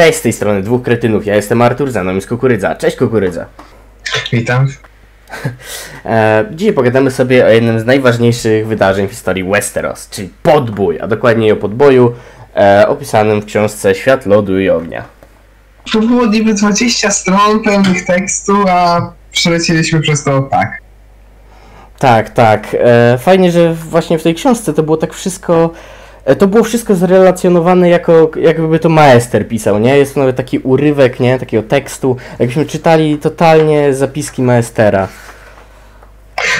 Cześć z tej strony dwóch kretynów. Ja jestem Artur, za nami jest Kukurydza. Cześć Kukurydza. Witam. E, dzisiaj pogadamy sobie o jednym z najważniejszych wydarzeń w historii Westeros, czyli podbój, a dokładniej o podboju e, opisanym w książce Świat Lodu i Ognia. To było niby 20 stron pełnych tekstu, a przelecieliśmy przez to tak. Tak, tak. E, fajnie, że właśnie w tej książce to było tak wszystko. E, To było wszystko zrelacjonowane jako, jakby to maester pisał, nie? Jest to nawet taki urywek, nie? Takiego tekstu. Jakbyśmy czytali totalnie zapiski maestera.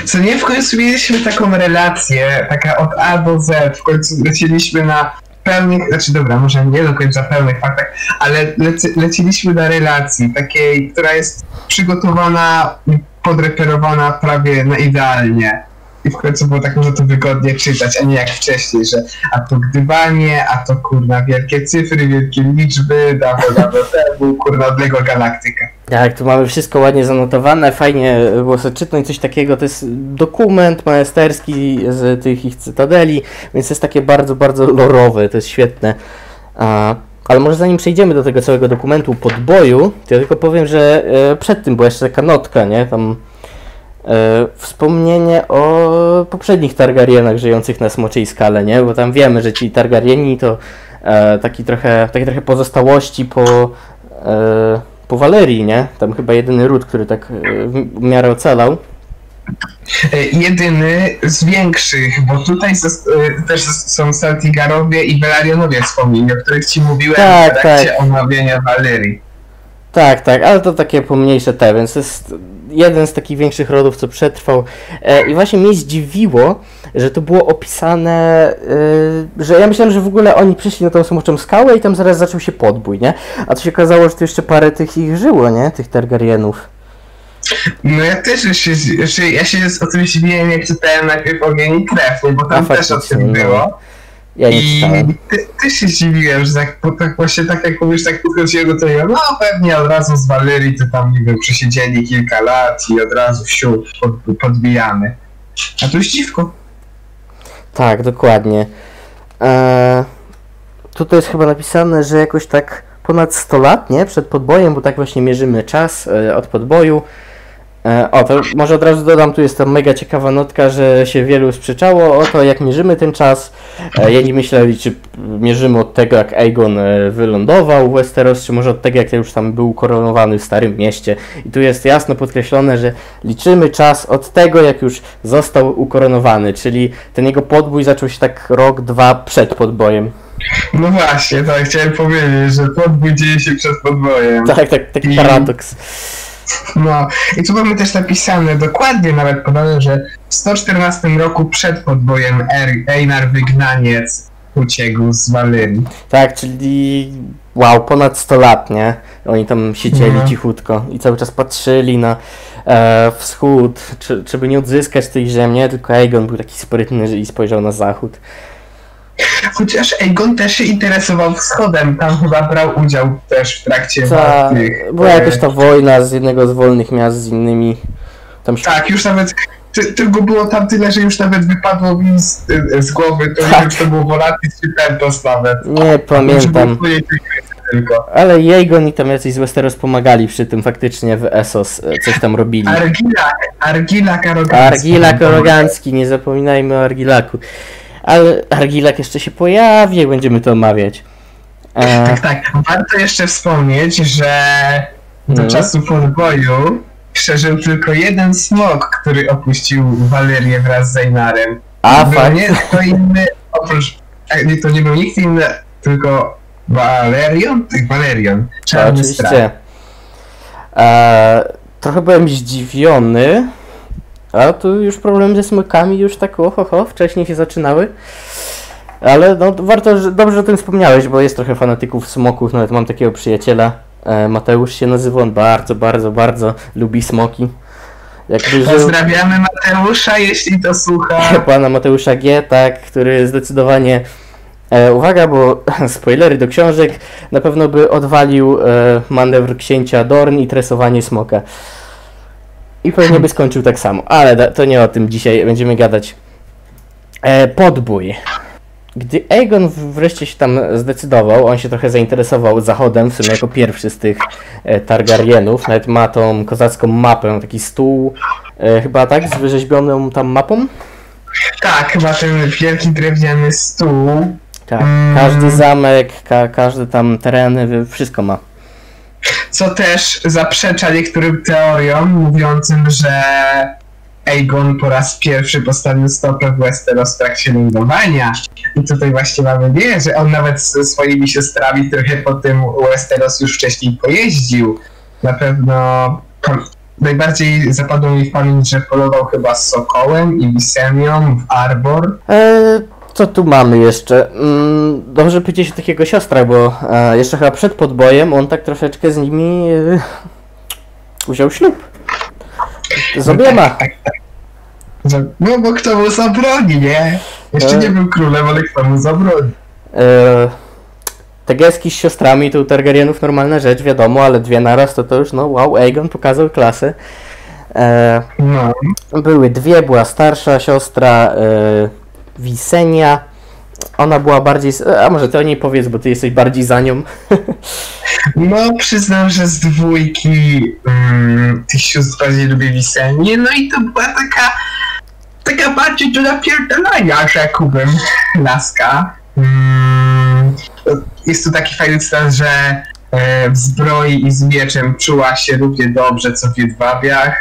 Co nie, w końcu mieliśmy taką relację, taka od A do Z, w końcu lecieliśmy na pełnych, znaczy dobra, może nie do końca pełnych faktach, ale leci, leciliśmy na relacji, takiej, która jest przygotowana, podreperowana prawie na idealnie. I w końcu było tak, można to wygodnie czytać, a nie jak wcześniej, że a to gdybanie, a to kurna wielkie cyfry, wielkie liczby, dawno, dawno temu, kurna odległa galaktyka. Tak, tu mamy wszystko ładnie zanotowane, fajnie było sobie czytnąć coś takiego, to jest dokument maesterski z tych ich cytadeli, więc jest takie bardzo, bardzo lorowe, to jest świetne. A, ale może zanim przejdziemy do tego całego dokumentu podboju, to ja tylko powiem, że e, przed tym była jeszcze taka notka, nie, tam wspomnienie o poprzednich Targaryenach żyjących na Smoczej Skale, nie, bo tam wiemy, że ci Targaryeni to e, taki trochę, takie trochę pozostałości po... E, po Walerii, nie? Tam chyba jedyny ród, który tak e, w miarę ocalał. E, Jedyny z większych, bo tutaj zas- e, też są Saltigarowie i Velarionowie wspomnieni, o których ci mówiłem Tak, w trakcie tak. omawiania Valerii. Tak, tak, ale to takie pomniejsze te, więc jest jeden z takich większych rodów, co przetrwał. E, I właśnie mnie zdziwiło, że to było opisane, e, że ja myślałem, że w ogóle oni przyszli na tą smoczą skałę i tam zaraz zaczął się podbój, nie? A to się okazało, że tu jeszcze parę tych ich żyło, nie? Tych Targaryenów. No ja też się, że ja się o tym zdziwiłem, jak czytałem najpierw Ogień i Krew, nie? bo tam A, też o tym no. było. Ja nie czytałem. ty, się zdziwiłem, że tak, bo tak właśnie tak jak mówisz, tak podchodziłem do tego, no pewnie od razu z Valerii to tam niby przesiedzieli kilka lat i od razu wsiu pod, podbijamy. A tu jest dziwko. Tak, dokładnie. Eee, tutaj jest chyba napisane, że jakoś tak ponad 100 lat, nie? Przed podbojem, bo tak właśnie mierzymy czas e, od podboju. E, o, to może od razu dodam, tu jest ta mega ciekawa notka, że się wielu sprzeczało o to, jak mierzymy ten czas. E, jedni myśleli, czy mierzymy od tego, jak Aegon e, wylądował w Westeros, czy może od tego, jak już tam był koronowany w Starym Mieście. I tu jest jasno podkreślone, że liczymy czas od tego, jak już został ukoronowany, czyli ten jego podbój zaczął się tak rok, dwa przed podbojem. No właśnie, tak chciałem powiedzieć, że podbój dzieje się przed podbojem. Tak, tak, taki I- paradoks. No i tu mamy też napisane, dokładnie nawet podane, że w 114 roku przed podbojem Einar Wygnaniec uciekł z Walyrii. Tak, czyli wow, ponad 100 lat, nie? Oni tam siedzieli No. cichutko i cały czas patrzyli na e, wschód, czy, żeby nie odzyskać tej ziem, nie? Tylko Aegon był taki sprytny i spojrzał na zachód. Chociaż Aegon też się interesował wschodem, tam chyba brał udział też w trakcie Ta, tych, była e, jakaś ta wojna z jednego z wolnych miast z innymi. Tam się Tak, już nawet, ty, tego było tam tyle, że już nawet wypadło mi z, z głowy, to Tak. to był Volatis czy Pentos nawet. nie pamiętam. było tylko. Ale Aegon i tam jacyś z Westeros pomagali przy tym faktycznie w Essos, e, coś tam robili. Argilak, Argilak arogancki. Argilak arogancki, nie zapominajmy o Argilaku. Ale Argilak jeszcze się pojawi, będziemy to omawiać. E, Tak, tak. Warto jeszcze wspomnieć, że do Mhm. czasu podboju przeżył tylko jeden smok, który opuścił Walerię wraz z Einarem. a fakt, nie kto inny, oprócz... Nie, to nie był nikt inny, tylko Valerion? Tak, Valerion. to Czarny oczywiście. E, trochę byłem zdziwiony, a tu już problemy ze smokami już tak oho, ho, wcześniej się zaczynały. Ale no, warto, że, dobrze że o tym wspomniałeś, bo jest trochę fanatyków smoków, nawet mam takiego przyjaciela, e, Mateusz się nazywa, on bardzo, bardzo, bardzo lubi smoki. Żył... Pozdrawiamy Mateusza, jeśli to słucha. pana Mateusza G, tak, który zdecydowanie, e, uwaga, bo spoilery do książek, na pewno by odwalił e, manewr księcia Dorn i tresowanie smoka. I pewnie by skończył tak samo, ale da, to nie o tym dzisiaj będziemy gadać. E, podbój. gdy Aegon wreszcie się tam zdecydował, on się trochę zainteresował zachodem, w sumie jako pierwszy z tych e, Targaryenów, nawet ma tą kozacką mapę, taki stół, e, chyba tak, z wyrzeźbioną tam mapą? Tak, chyba ten wielki drewniany stół. Tak, Mm. każdy zamek, ka każde tam tereny, wy- wszystko ma. Co też zaprzecza niektórym teoriom mówiącym, że Aegon po raz pierwszy postawił stopę w Westeros w trakcie lądowania. I tutaj właśnie mamy wie, że on nawet ze swoimi siostrami trochę po tym Westeros już wcześniej pojeździł. Na pewno najbardziej zapadło mi w pamięć, że polował chyba z Sokołem i Visemią w Arbor. E, co tu mamy jeszcze? Mm, dobrze powiedzieć o takiego siostra, bo e, jeszcze chyba przed podbojem on tak troszeczkę z nimi e, wziął ślub. Z obiema. Tak, tak, tak. No bo kto mu zabroni, nie? Jeszcze E. nie był królem, ale kto mu zabroni? E, te geski z siostrami to u Targaryenów normalna rzecz, wiadomo, ale dwie naraz to to już, no wow, Aegon pokazał klasę. E, No. były dwie, była starsza siostra e, Wisenia. Ona była bardziej, a może ty o niej powiedz, bo ty jesteś bardziej za nią. No, przyznam, że z dwójki mm, tych sióstr bardziej lubię Wisenię, no i to była taka taka bardziej do napierdalania, rzekłbym, laska. Mm, jest tu taki fajny cytat, że e, w zbroi i z mieczem czuła się równie dobrze, co w jedwabiach.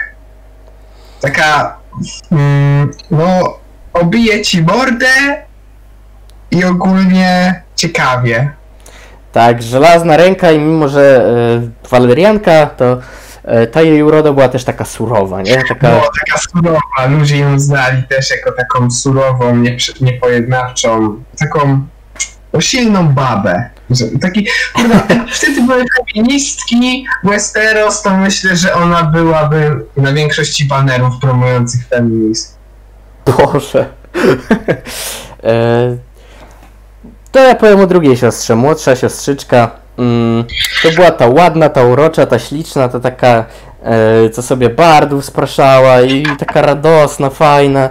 Taka, mm, no, obije ci mordę i ogólnie ciekawie. Tak, żelazna ręka i mimo, że e, walerianka, to e, ta jej uroda była też taka surowa, nie? Taka, No, taka surowa. Ludzie ją znali też jako taką surową, nieprzy- niepojednawczą, taką silną babę. Taki, kurde, wtedy były feministki Westeros, to myślę, że ona byłaby na większości banerów promujących feminizm. Boże. e, to ja powiem o drugiej siostrze, młodsza siostrzyczka. Mm, to była ta ładna, ta urocza, ta śliczna, ta taka, co sobie bardów spraszała i taka radosna, fajna.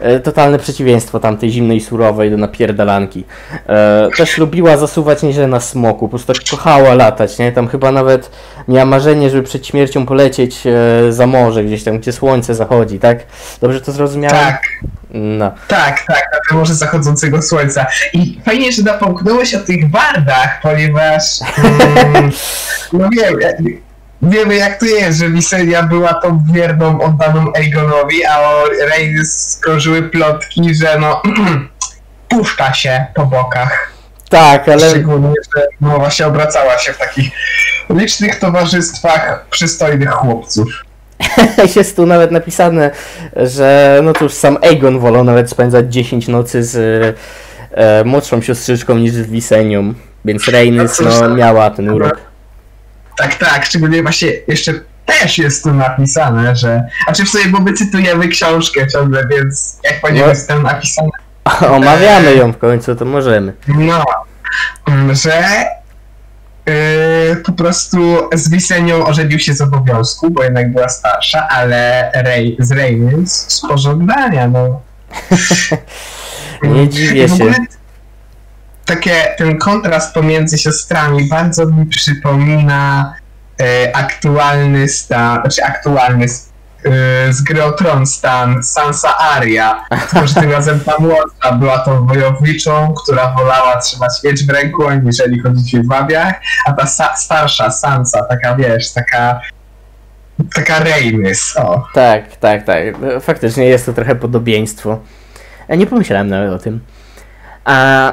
E, totalne przeciwieństwo tamtej zimnej, surowej do napierdalanki. E, też lubiła zasuwać nieźle na smoku, po prostu tak kochała latać, nie? Tam chyba nawet miała marzenie, żeby przed śmiercią polecieć e, za morze, gdzieś tam, gdzie słońce zachodzi, tak? Dobrze to zrozumiałem? Tak, No. tak, tak, na tym morze zachodzącego słońca. I fajnie, że napomknąłeś o tych bardach, ponieważ mm, no wiem, wiemy jak to jest, że Visenya była tą wierną, oddaną Aegonowi, a o Rey skrążyły plotki, że no puszcza się po bokach. Tak, ale Szczególnie, że no właśnie obracała się w takich licznych towarzystwach przystojnych chłopców. jest tu nawet napisane, że no to już sam Aegon wolał nawet spędzać 10 nocy z e, młodszą siostrzyczką niż z Wisenią, więc Rhaenys No cóż, no, miała ten urok. Tak, tak, szczególnie właśnie jeszcze też jest tu napisane, że. A czy w sobie, bo my cytujemy książkę ciągle, więc jak po No. niego jest tam napisane, Omawiamy ją w końcu, to możemy. no, że yy, po prostu z Wisenią ożenił się z obowiązku, bo jednak była starsza, ale Rey, z Reynis z pożądania, no. Nie dziwię I w się. ogóle Takie, ten kontrast pomiędzy siostrami bardzo mi przypomina e, aktualny stan, znaczy aktualny e, z gry Tron stan Sansa Arya, tylko że tym razem ta młodsza była tą wojowniczą, która wolała trzymać miecz w ręku, aniżeli chodzić w jedwabiach, a ta sa- starsza Sansa, taka wiesz, taka taka Rhaenys, o. Tak, tak, tak. Faktycznie jest to trochę podobieństwo. Nie pomyślałem nawet o tym. A,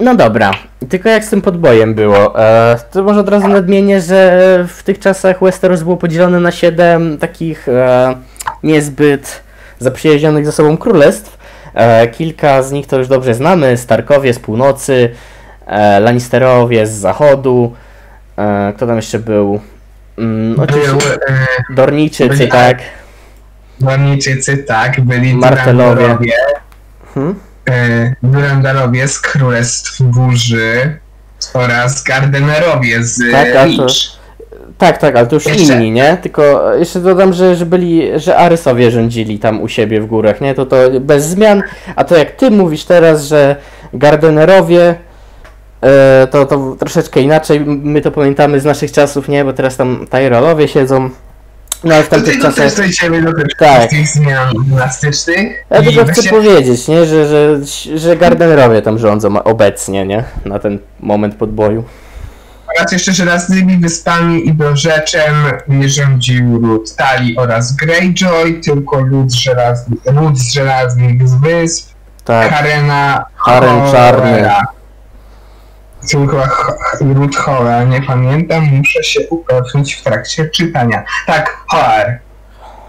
no dobra, tylko jak z tym podbojem było? E, to może od razu nadmienię, że w tych czasach Westeros było podzielone na siedem takich e, niezbyt zaprzyjaźnionych ze sobą królestw. E, kilka z nich to już dobrze znamy. Starkowie z północy, e, Lannisterowie z zachodu. E, kto tam jeszcze był? Mm, oczywiście e, Dorniczycy, byli- tak. Dorniczycy, tak, byli Martelowie. Hmm? E, Durandarowie z Królestw Burzy oraz Gardenerowie z Tak, tak, a to- Tak, tak, ale to już Jeszcze- inni, nie? Tylko jeszcze dodam, że, że byli, że Arysowie rządzili tam u siebie w górach, nie? To to bez zmian, a to jak ty mówisz teraz, że Gardenerowie e, to, to troszeczkę inaczej, my to pamiętamy z naszych czasów, nie? Bo teraz tam Tyrellowie siedzą. No w tamtych tego też czasach... dojdziemy do tych Tak. zmian dynastycznych. Ja tylko chcę właśnie- powiedzieć, nie? Że, że, że Gardenerowie tam rządzą obecnie, nie? Na ten moment podboju. Oraz jeszcze żelaznymi wyspami i dorzeczem nie rządził lud Tali oraz Greyjoy, tylko lud, żelazny, lud z żelaznych wysp, Tak, Harena Haren czarny. Hoera. Tylko Ho- lud Hoera, nie pamiętam, muszę się upewnić w trakcie czytania. Tak, Hoer.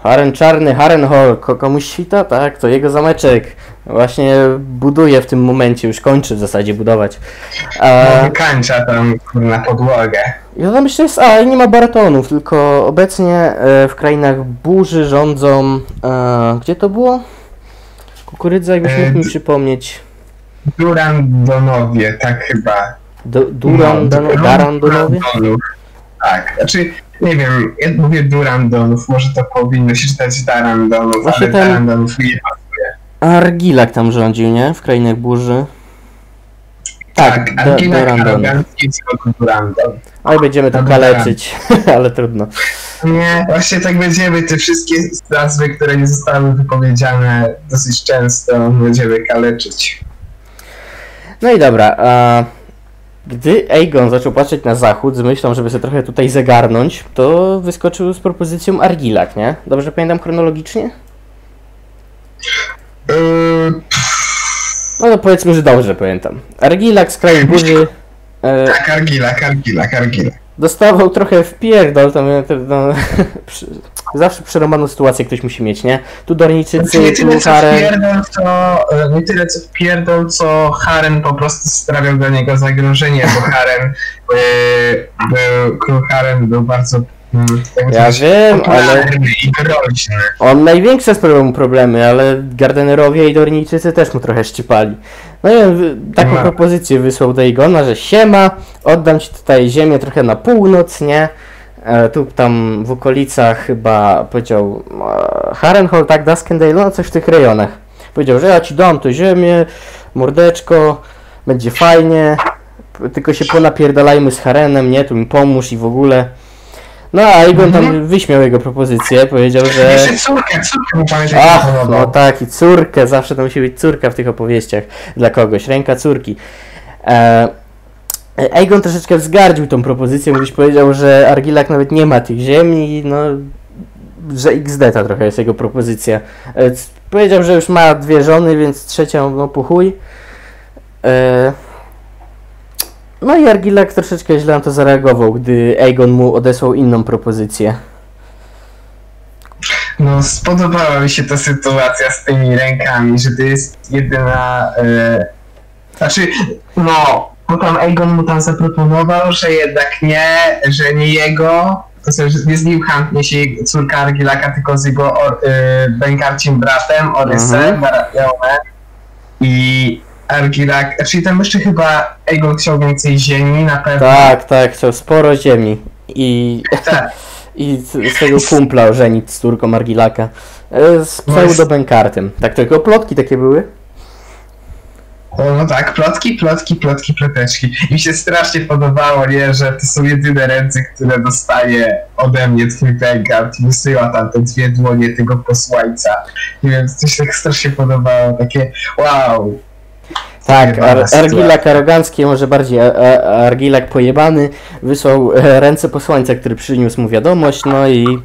Haren Czarny, Harrenhal, ko- komuś świta? Tak, to jego zameczek. Właśnie buduje w tym momencie, już kończy w zasadzie budować. A, Wykańcza tam na podłogę. ja tam myślę, jest, a nie ma baratonów, tylko obecnie e, w krainach burzy rządzą, e, gdzie to było? Kukurydza, jakbyś E, mógł mi przypomnieć. Durandonowie, tak chyba. Do, Duran, No, Darandonowie? Tak, znaczy, nie wiem, ja mówię Durandonów, może to powinno się czytać Darandonów, Właśnie ale ten- Darandonów nie ma. Argilak tam rządził, nie? W krainach burzy. Tak, Tak, Argina Durandon. Arogancki Durandon. Oj, będziemy to kaleczyć, ale trudno. Nie, właśnie tak będziemy, te wszystkie nazwy, które nie zostały wypowiedziane dosyć często, będziemy kaleczyć. No i dobra, a gdy Aegon zaczął patrzeć na zachód z myślą, żeby sobie trochę tutaj zagarnąć, to wyskoczył z propozycją Argilak, nie? Dobrze pamiętam chronologicznie? Yy, No to powiedzmy, że dobrze pamiętam. Argilak z krain burzy e, tak, Argila, Argila, Argila. dostawał trochę w pierdol, tam, no, zawsze przerąbaną sytuację ktoś musi mieć, nie? Tu Dorniczycy, nie tu tyle co Harem. wpierdol, co, e, nie tyle co wpierdol, co Harem po prostu sprawiał dla niego zagrożenie, bo Harem e, był, król Harem był bardzo mm, Ja wiem, ale on największe sprawiał mu problemy, ale Gardenerowie i Dorniczycy też mu trochę szczypali. No i taką propozycję wysłał do Igona, że siema, oddam ci tutaj ziemię trochę na północ, nie? E, tu tam w okolicach chyba powiedział e, Harrenhal, tak, Duskendale, no coś w tych rejonach. Powiedział, że ja ci dam tę ziemię, mordeczko, będzie fajnie, tylko się ponapierdalajmy z Harenem, nie, tu mi pomóż i w ogóle. No a Egon tam Mhm. wyśmiał jego propozycję, powiedział, że... Jeszcze córkę, córkę mu pamiętam, Ach, no tak, i córkę, zawsze to musi być córka w tych opowieściach dla kogoś, ręka córki. E, Aegon troszeczkę wzgardził tą propozycję, gdyś powiedział, że Argilak nawet nie ma tych ziemi, no, że XD ta trochę jest jego propozycja. E, powiedział, że już ma dwie żony, więc trzecią, no puchuj. E, no i Argilak troszeczkę źle na to zareagował, gdy Aegon mu odesłał inną propozycję. No, spodobała mi się ta sytuacja z tymi rękami, że to jest jedyna. E, znaczy, no, bo tam Egon mu tam zaproponował, że jednak nie, że nie jego. To znaczy, że nie z nim handnie się córka Argilaka, tylko z jego or, e, bękarcim bratem, Orysem, Mhm. Baratheonem. I Argilak, czyli tam jeszcze chyba Egon chciał więcej ziemi, na pewno. Tak, tak, chciał sporo ziemi. I, tak. i swojego kumpla ożenić z córką Argilaka. E, Z pseudo-bękartym. Tak, tylko plotki takie były. O, no tak, plotki, plotki, plotki, ploteczki. I mi się strasznie podobało, nie, że to są jedyne ręce, które dostaje ode mnie twój Vanguard i wysyła tam te dwie dłonie tego posłańca. Nie wiem, to się tak strasznie podobało, takie wow. Tak, Ar. Argilak arogancki, może bardziej a- a- Argilak pojebany, wysłał e, ręce posłańca, który przyniósł mu wiadomość, no i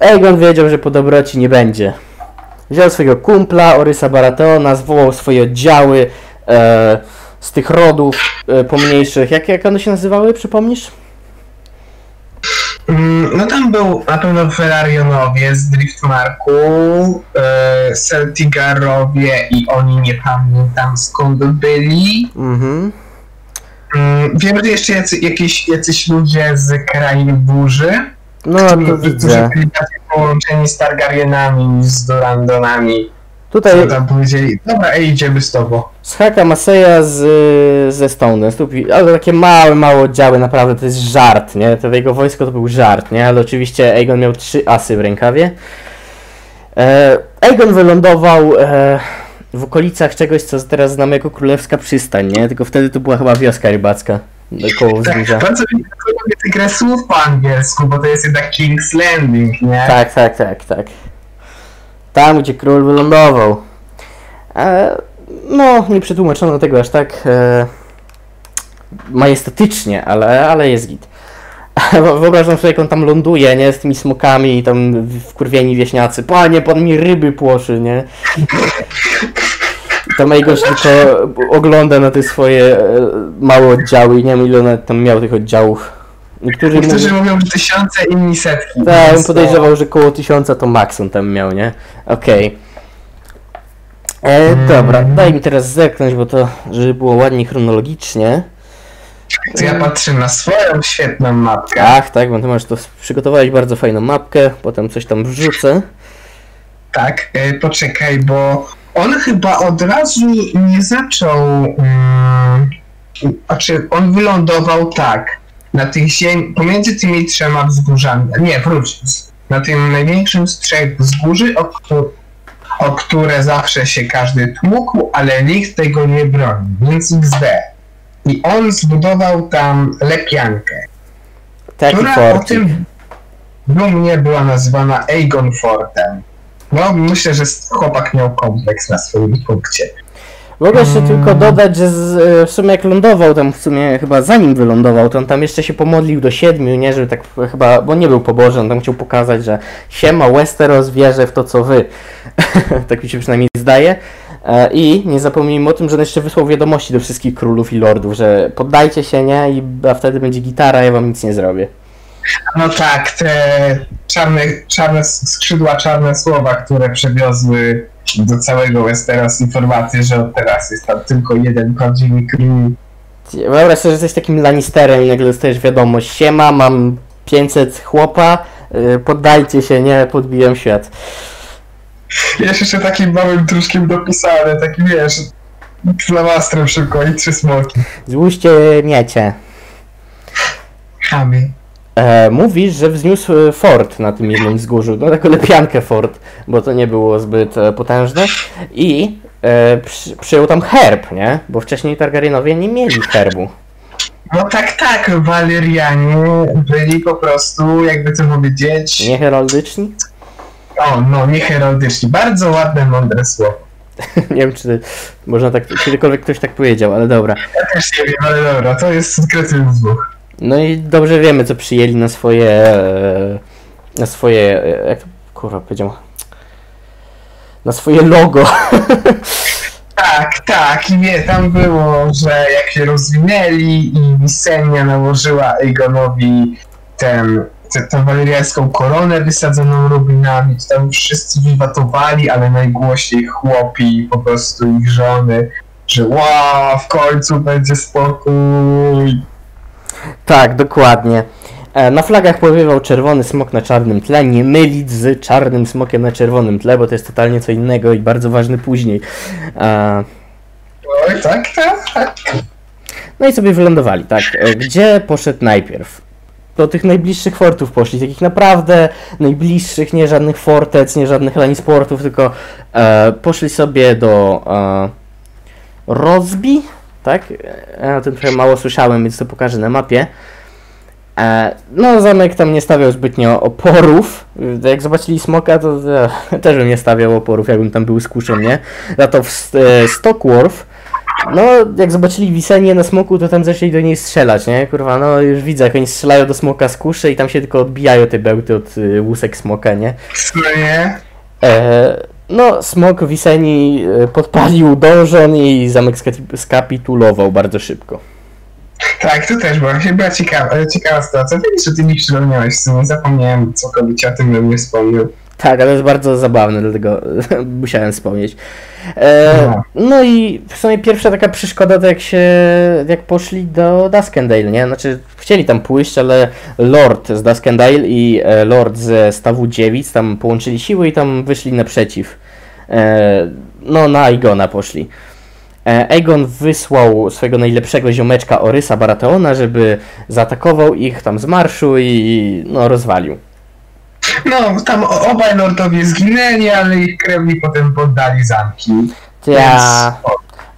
Aegon wiedział, że po dobroci nie będzie. Wziął swojego kumpla, Orysa Baratheona, zwołał swoje oddziały e, z tych rodów e, pomniejszych. Jak, jak one się nazywały, przypomnisz? Mm, No tam był na pewno Velarionowie z Driftmarku, e, Celtigarowie i oni nie pamiętam skąd byli. Mhm. Mm, Wiem, że jeszcze jacy, jakieś, jacyś ludzie z krain burzy. No, to którzy widzę. byli bardziej połączeni z Targaryenami z Durandonami. Tutaj Co tam powiedzieli, dobra, ej, idziemy z tobą. z Haka Maseja z, ze Stone, ale takie małe, małe oddziały, naprawdę to jest żart, nie? To jego wojsko to był żart, nie? Ale oczywiście Aegon miał trzy asy w rękawie. E, Aegon wylądował e, w okolicach czegoś, co teraz znamy jako Królewska Przystań, nie? Tylko wtedy to była chyba wioska rybacka koło Tak, wzgórza. bardzo mi lubię tę grę słów po angielsku, bo to jest jednak King's Landing, nie? Tak, tak, tak, tak. Tam, gdzie król wylądował. E, no, nie przetłumaczono tego aż tak e, majestatycznie, ale, ale jest git. Wyobrażam sobie, jak on tam ląduje, nie? Z tymi smokami i tam wkurwieni wieśniacy. Panie, pan mi ryby płoszy, nie? Tam Ejgosz tylko ogląda na te swoje e, małe oddziały i nie wiem ile on tam miał tych oddziałów. Niektórzy mówią... Niektórzy mówią, że tysiące, inni setki. Tak, więc, podejrzewał, że koło tysiąca to maks on tam miał, nie? Okej. E, Dobra, daj mi teraz zerknąć, bo to, żeby było ładnie chronologicznie. no, To ja patrzę na swoją świetną mapkę. Tak, tak, bo ty masz to przygotowałeś bardzo fajną mapkę, potem coś tam wrzucę. Tak, y, poczekaj, bo on chyba od razu nie zaczął. Mm, znaczy, on wylądował tak. Na tych ziem... pomiędzy tymi trzema wzgórzami. Nie, wróć. Na tym największym z trzech wzgórzy, o, o które zawsze się każdy tłukł, ale nikt tego nie broni, więc XD. I on zbudował tam lepiankę, Taki która o forcik. tym dumnie była nazywana Aegon Fortem. No, myślę, że chłopak miał kompleks na swoim punkcie. Mogę jeszcze Mm. tylko dodać, że z, e, w sumie jak lądował tam w sumie chyba zanim wylądował, to on tam jeszcze się pomodlił do siedmiu, nie, żeby tak chyba, bo nie był pobożny, on tam chciał pokazać, że siema Westeros wierzę w to co wy. tak mi się przynajmniej zdaje. E, I nie zapomnijmy o tym, że on jeszcze wysłał wiadomości do wszystkich królów i lordów, że poddajcie się, nie, i a wtedy będzie gitara, ja wam nic nie zrobię. No tak, te czarne, czarne skrzydła, czarne słowa, które przewiozły do całego Westeros informację, że od teraz jest tam tylko jeden prawdziwy król. Wyobraź sobie, że jesteś takim Lannisterem i nagle dostajesz wiadomość, siema, mam 500 chłopa, y, poddajcie się, nie, podbijam świat. Jest jeszcze takim małym druszkiem dopisane, taki wiesz, flamastrem szybko i trzy smoki. Złóżcie miecie. Chamy. E, mówisz, że wzniósł e, fort na tym jednym wzgórzu, no taką lepiankę fort, bo to nie było zbyt e, potężne i e, przy, przyjął tam herb, nie? Bo wcześniej Targaryenowie nie mieli herbu. No tak, tak, Walerianie byli po prostu, jakby to powiedzieć, Nie heroldyczni? o no, nie heraldyczni. Bardzo ładne, mądre słowo. nie wiem, czy można tak, kiedykolwiek ktoś tak powiedział, ale dobra. Ja też nie wiem, ale dobra, to jest skryty wzbuch. No i dobrze wiemy, co przyjęli na swoje. e, Na swoje. e, Jak kurwa powiedział? Na swoje logo. Tak, tak, i wie, tam było, że jak się rozwinęli i Visenya nałożyła Aegonowi ten, tę tę waleriańską koronę wysadzoną rubinami, to tam wszyscy wiwatowali, ale najgłośniej chłopi, po prostu ich żony, że wow, w końcu będzie spokój. Tak, dokładnie. E, Na flagach powiewał czerwony smok na czarnym tle, nie mylić z czarnym smokiem na czerwonym tle, bo to jest totalnie co innego i bardzo ważny później. E, Oj, tak, tak, tak. No i sobie wylądowali, tak. E, Gdzie poszedł najpierw? Do tych najbliższych fortów poszli, takich naprawdę najbliższych, nie żadnych fortec, nie żadnych Lannisportów, tylko e, poszli sobie do e, Rozbi, tak? E, Ja o tym trochę mało słyszałem, więc to pokażę na mapie. E, no, zamek tam nie stawiał zbytnio oporów. E, Jak zobaczyli smoka, to e, też bym nie stawiał oporów, jakbym tam był skuszony, nie? Za to w St- e, Stockworth no, jak zobaczyli Wisenię na smoku, to tam zaczęli do niej strzelać, nie? Kurwa, no już widzę, jak oni strzelają do smoka z kuszy i tam się tylko odbijają te bełty od łusek smoka, nie? No nie? E, no, smok Wiseni y, podpalił dążon i zamek skapitulował bardzo szybko. Tak, tu też była, się była ciekawa, ciekawa sytuacja. Wiesz, że ty mi przypomniałeś, w sumie zapomniałem całkowicie o tym, bym nie wspomniał. Tak, ale to jest bardzo zabawne, dlatego musiałem wspomnieć. E, No. no i w sumie pierwsza taka przeszkoda to jak się, jak poszli do Duskendale, nie? Znaczy chcieli tam pójść, ale Lord z Duskendale i e, Lord ze Stawu Dziewic tam połączyli siły i tam wyszli naprzeciw. E, no na Aegona poszli. E, Aegon wysłał swojego najlepszego ziomeczka Orysa Baratheona, żeby zaatakował ich tam z marszu i no rozwalił. No, tam obaj lordowie zginęli, ale ich krewni potem poddali zamki. Ja.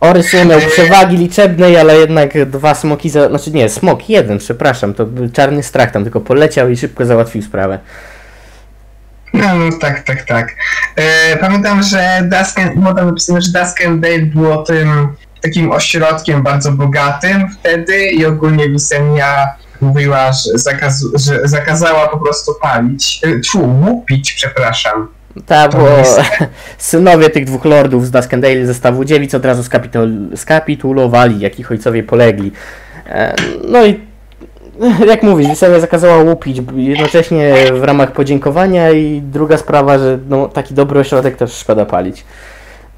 Orys nie miał przewagi liczebnej, ale jednak dwa smoki, za... znaczy nie, smok, jeden, przepraszam, to był czarny strach tam, tylko poleciał i szybko załatwił sprawę. No, no tak, tak, tak. E, pamiętam, że Dusk and, potem napisane, że Dusk and Dale było tym takim ośrodkiem bardzo bogatym wtedy i ogólnie Wisenia mówiła, że, zakaz, że zakazała po prostu palić, e, tfu, łupić, przepraszam. Tak, bo synowie tych dwóch lordów z Duskendale zestawu dziewic od razu skapitul- skapitulowali, jak ich ojcowie polegli. E, No i jak mówisz, Wisenia zakazała łupić, jednocześnie w ramach podziękowania i druga sprawa, że no, taki dobry ośrodek też szkoda palić.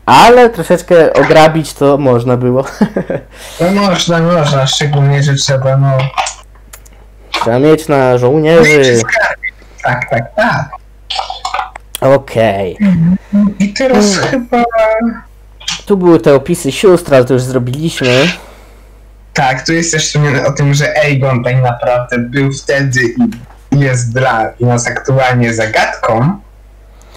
Ale troszeczkę ograbić to można było. No można, można, szczególnie, że trzeba, no... Trzeba mieć na żołnierzy. Tak, tak, tak. Okej. I teraz Mm. chyba... Tu były te opisy sióstr, ale to już zrobiliśmy. Tak, tu jest też wspomniane o tym, że Aegon tak naprawdę był wtedy i jest dla nas aktualnie zagadką.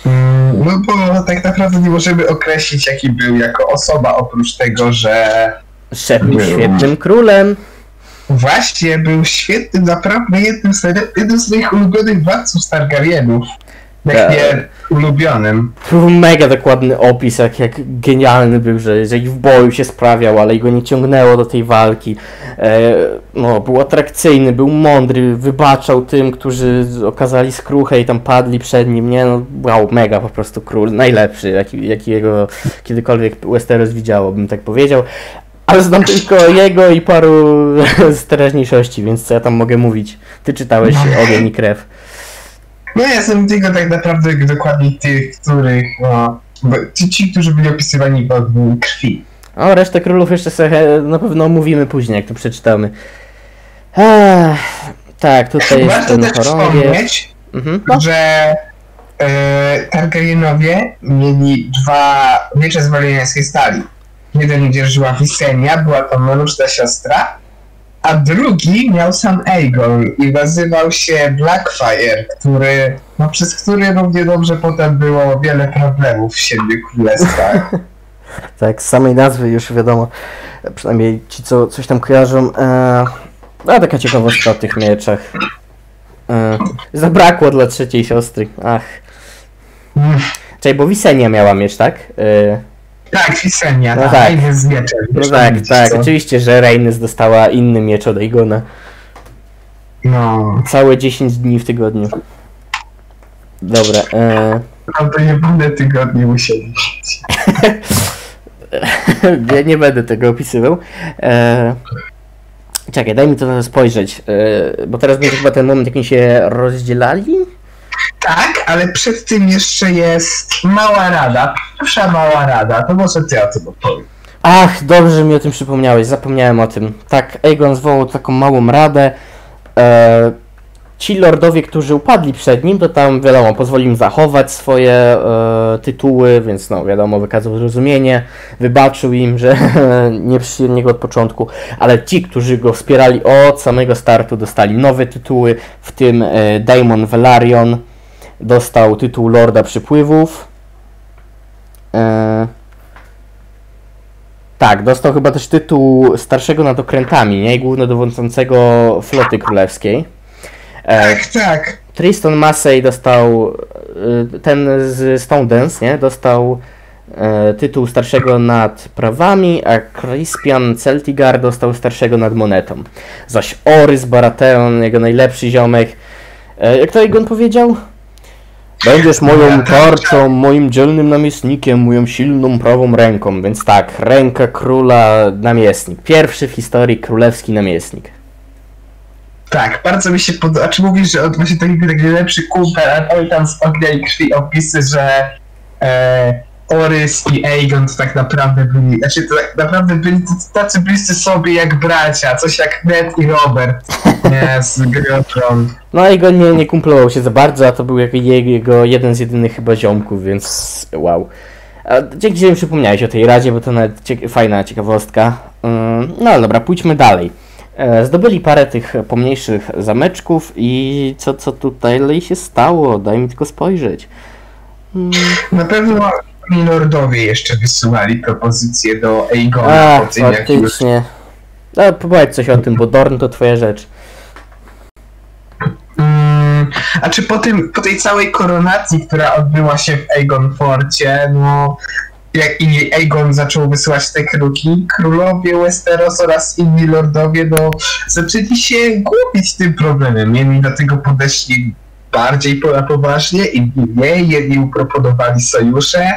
Mm, No bo tak naprawdę nie możemy określić, jaki był jako osoba, oprócz tego, że Szef był świetnym królem. właśnie był świetnym, naprawdę jednym z, jednym z moich ulubionych władców Targaryenów. Jak Tak. ulubionym. To był mega dokładny opis, jak, jak genialny był, że, że i w boju się sprawiał, ale i go nie ciągnęło do tej walki. E, no, był atrakcyjny, był mądry, wybaczał tym, którzy okazali skruchę i tam padli przed nim, nie? No, wow, mega po prostu król, najlepszy, jaki, jakiego kiedykolwiek Westeros widziało, bym tak powiedział. Ale znam tylko jego i paru z teraźniejszości, więc co ja tam mogę mówić? Ty czytałeś Ogień i Krew. No ja jestem tylko tak naprawdę dokładnie tych, których, no, bo ci, ci którzy byli opisywani w ogniu krwi. O, resztę królów jeszcze sobie na pewno omówimy później, jak to przeczytamy. Ech, tak, tutaj jest Warto ten też chorągiew. wspomnieć, Mhm. że e, Targaryenowie mieli dwa miecze z waleniańskiej stali. Jeden dzierżyła Visenya, była to mroczna siostra, a drugi miał sam Aegon i nazywał się Blackfire, który, no, przez który równie dobrze potem było wiele problemów w Siedmiu Królestwach. Tak, z samej nazwy już wiadomo, przynajmniej ci, co coś tam kojarzą. E, a taka ciekawostka o tych mieczach. E, zabrakło dla trzeciej siostry. Ach. Mm. Czekaj, bo Wisenia miała miecz, tak? E, tak, Visenya, No tak. tak. z mieczem. no tak, widzisz, tak, co? oczywiście, że Reynes dostała inny miecz od Aegona. No, Całe 10 dni w tygodniu. Dobra, e, no to nie będę tygodnie musieli. ja nie będę tego opisywał. E, czekaj, daj mi to spojrzeć, e, bo teraz będzie chyba ten moment, jak oni się rozdzielali. Tak, ale przed tym jeszcze jest mała rada. Pierwsza mała rada, to może ty o tym opowiem. Ach, dobrze mi o tym przypomniałeś, zapomniałem o tym. Tak, Aegon zwołał taką małą radę. E, ci lordowie, którzy upadli przed nim, to tam wiadomo, pozwolił im zachować swoje e, tytuły, więc no wiadomo, wykazał zrozumienie, wybaczył im, że nie przyszli niego od początku, ale ci, którzy go wspierali od samego startu, dostali nowe tytuły, w tym e, Daemon Velaryon dostał tytuł Lorda Przypływów. E, tak, dostał chyba też tytuł starszego nad okrętami, nie? Głównodowodzącego floty królewskiej. E, Tak, tak. Tristan Massey dostał, y, ten z Stone Dance, nie? Dostał e, tytuł starszego nad prawami, a Crispian Celtigar dostał starszego nad monetą. Zaś Orys Baratheon, jego najlepszy ziomek, e, jak to Egon powiedział? Będziesz moją tarczą, moim dzielnym namiestnikiem, moją silną prawą ręką, więc tak, ręka króla namiestnik. Pierwszy w historii królewski namiestnik. Tak, bardzo mi się podoba. Czy mówisz, że on właśnie taki, taki lepszy kumpel, ale pamiętam z ognia i krwi opisy, że e, Orys i Aegon to tak naprawdę byli, znaczy to tak naprawdę byli tacy bliscy sobie jak bracia, coś jak Ned i Robert, nie, z. No i go nie, nie kumplował się za bardzo, a to był jego jeden z jedynych chyba ziomków, więc wow. Dzięki, że mi przypomniałeś o tej radzie, bo to nawet fajna ciekawostka. Ym, No ale dobra, pójdźmy dalej. E, Zdobyli parę tych pomniejszych zameczków i co, co tutaj się stało? Daj mi tylko spojrzeć. Mm, Na pewno inni lordowie jeszcze wysyłali propozycje do Aegona A, faktycznie. No, powiedz coś o tym, bo Dorn to twoja rzecz. A czy po, tym, po tej całej koronacji, która odbyła się w Aegon Forcie, no jak inni Aegon zaczął wysyłać te kruki, królowie Westeros oraz inni lordowie, no zaczęli się głupić tym problemem. Jedni do tego podeszli bardziej poważnie, inni nie. Jedni uproponowali sojusze,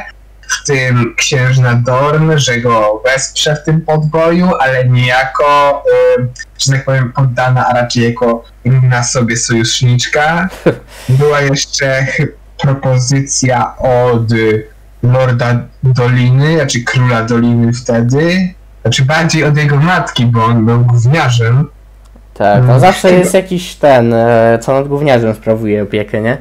w tym księżna Dorn, że go wesprze w tym podboju, ale nie jako, y, że tak powiem, poddana, a raczej jako inna sobie sojuszniczka. Była jeszcze propozycja od Lorda Doliny, znaczy króla Doliny wtedy, znaczy bardziej od jego matki, bo on był gówniarzem. Tak, tam Mm. zawsze jest jakiś ten, e, co nad gówniarzem sprawuje opiekę, nie?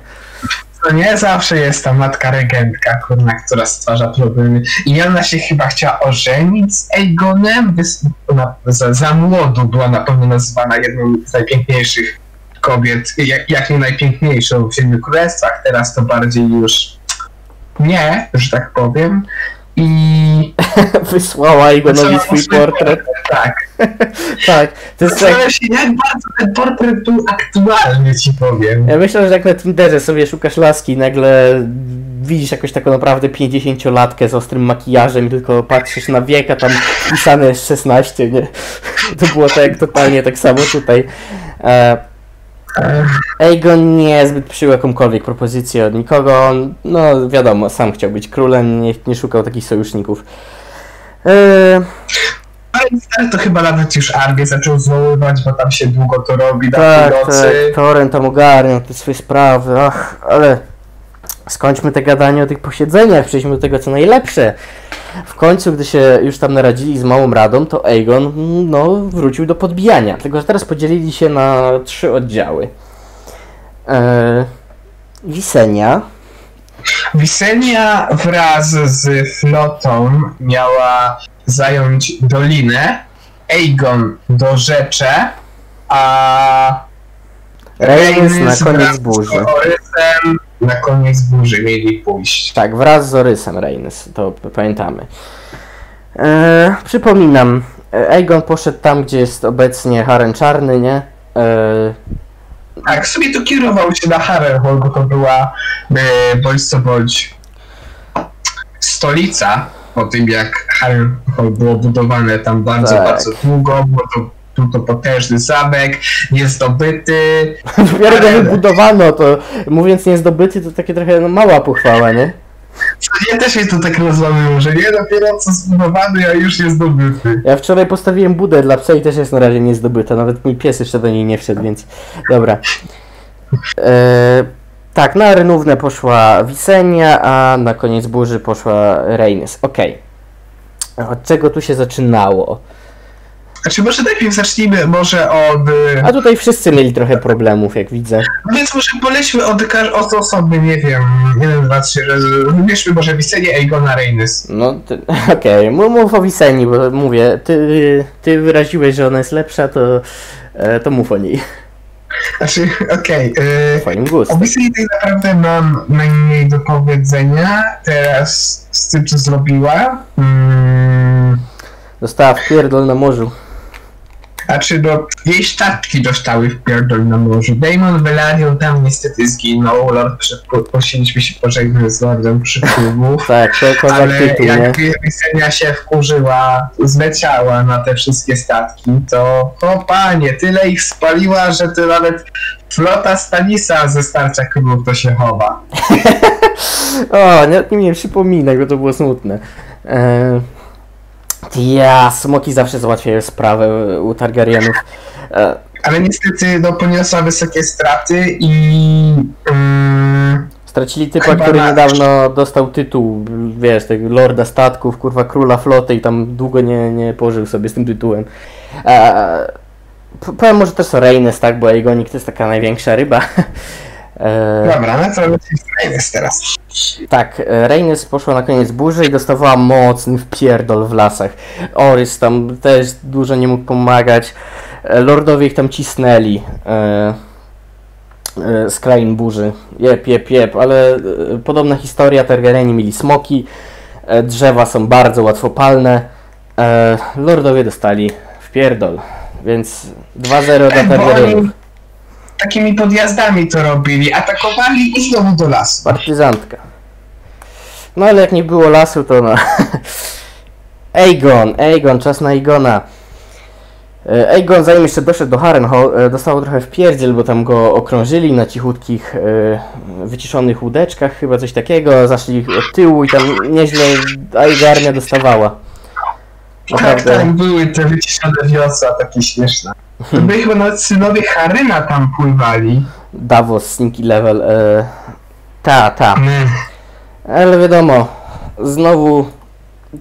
To nie zawsze jest ta matka regentka, kurna, która stwarza problemy. I ona się chyba chciała ożenić z Aegonem. Wys- ona za, za młodu była na pewno nazywana jedną z najpiękniejszych kobiet, jak, jak nie najpiękniejszą w Siedmiu Królestwach. Teraz to bardziej już nie, że tak powiem. I Wysłała Wysłała swój portret. tak. Tak, to jest tak. Jak bardzo ten portret był aktualny, ci powiem. Ja myślę, że jak na Tinderze sobie szukasz laski i nagle widzisz jakąś taką naprawdę 50-latkę z ostrym makijażem i tylko patrzysz na wiek, a tam pisane jest 16, nie? To było tak totalnie tak samo tutaj. E, Aegon nie zbyt przyjął jakąkolwiek propozycję od nikogo. On, No wiadomo, sam chciał być królem, nie, nie szukał takich sojuszników. E, Ale to chyba nawet już Armię zaczął zwoływać, bo tam się długo to robi na tak, północy. tak, Toren tam ogarniał te swoje sprawy, ach, ale skończmy te gadanie o tych posiedzeniach, przejdźmy do tego, co najlepsze. W końcu, gdy się już tam naradzili z małą radą, to Aegon, no, wrócił do podbijania. Tylko, że teraz podzielili się na trzy oddziały. E, Wisenia, Wisenia wraz z flotą miała zająć dolinę, Aegon do rzecze, a Rhaenys na koniec z burzy. Na koniec burzy mieli pójść. Tak, wraz z Orysem Rhaenys, to pamiętamy. E, przypominam, e, Aegon poszedł tam, gdzie jest obecnie Harem Czarny, nie? E, Tak, sobie to kierował się na Harrenhal, bo to była e, bądź co bądź stolica, po tym jak Harrenhal było budowane tam bardzo, Tak. bardzo długo, było to, był to potężny zamek, niezdobyty, Dopiero go wybudowano, to mówiąc niezdobyty, to takie trochę no, mała pochwała, nie? Ja też się to tak rozmawiam, że nie dopiero co zbudowany, a już jest zdobyty. Ja wczoraj postawiłem budę dla psa i też jest na razie niezdobyta, nawet mój pies jeszcze do niej nie wszedł, więc dobra. E, tak, na Renównę poszła Wisenia, a na koniec burzy poszła Rhaenys. Okej. Od czego tu się zaczynało? Znaczy może najpierw zacznijmy może od... e, A tutaj wszyscy mieli trochę problemów, jak widzę. Więc może polećmy od, od osoby, nie wiem, jeden, dwa, trzy, że- wybierzmy może Wisenię Aegona Rhaenys. No, okej, mów mów o Wiseni, bo mówię, ty, ty wyraziłeś, że ona jest lepsza, to, e, to mów o niej. Znaczy, okej, e, Twoim O gustem. Wiseli tak naprawdę mam najmniej do powiedzenia teraz z tym, co zrobiła. Mm, Dostała w pierdol na morzu. Znaczy, no, jej statki dostały w pierdol na morzu. Damon Velaryon tam niestety zginął. Lord przy, musieliśmy się pożegnać z Lordem Przypływów. Tak, to Ale tytuł, jak Wisenia się wkurzyła, zleciała na te wszystkie statki, to o panie, tyle ich spaliła, że to nawet flota Stanisa ze Starcia Królów to się chowa. O, nie, nie przypominaj, bo to było smutne. E, ja, smoki zawsze załatwiają sprawę u Targaryenów. E, Ale niestety no, poniosła wysokie straty i mm, stracili typa, Chyba który na- niedawno dostał tytuł, wiesz, tego lorda statków, kurwa, króla floty i tam długo nie, nie pożył sobie z tym tytułem. E, powiem może też o Reynes, tak, bo Aegonik to jest taka największa ryba. E, dobra, no to jest teraz. Tak, e, Reynes poszła na koniec burzy i dostawała mocny wpierdol w lasach. Orys tam też dużo nie mógł pomagać. E, Lordowie ich tam cisnęli e, z krain burzy. Jep, jep, jep, ale podobna historia, Targaryeni mieli smoki, drzewa są bardzo łatwopalne. Lordowie dostali w pierdol, więc 2-0 dla Targaryenów. Takimi podjazdami to robili, atakowali i znowu do lasu. Partyzantka. No ale jak nie było lasu, to no. Aegon, Aegon, czas na Aegona. E, Aegon, zanim jeszcze doszedł do Harrenhal, e, dostał trochę w pierdziel, bo tam go okrążyli na cichutkich, e, wyciszonych łódeczkach, chyba coś takiego, zaszli od tyłu i tam nieźle Aegarnia dostawała. Tak, Naprawdę. tak, były te wyciszone wiosła takie śmieszne. To byli chyba nawet synowie Haryna tam pływali. Davos, sneaky level. E, ta, ta. Mm. Ale wiadomo, znowu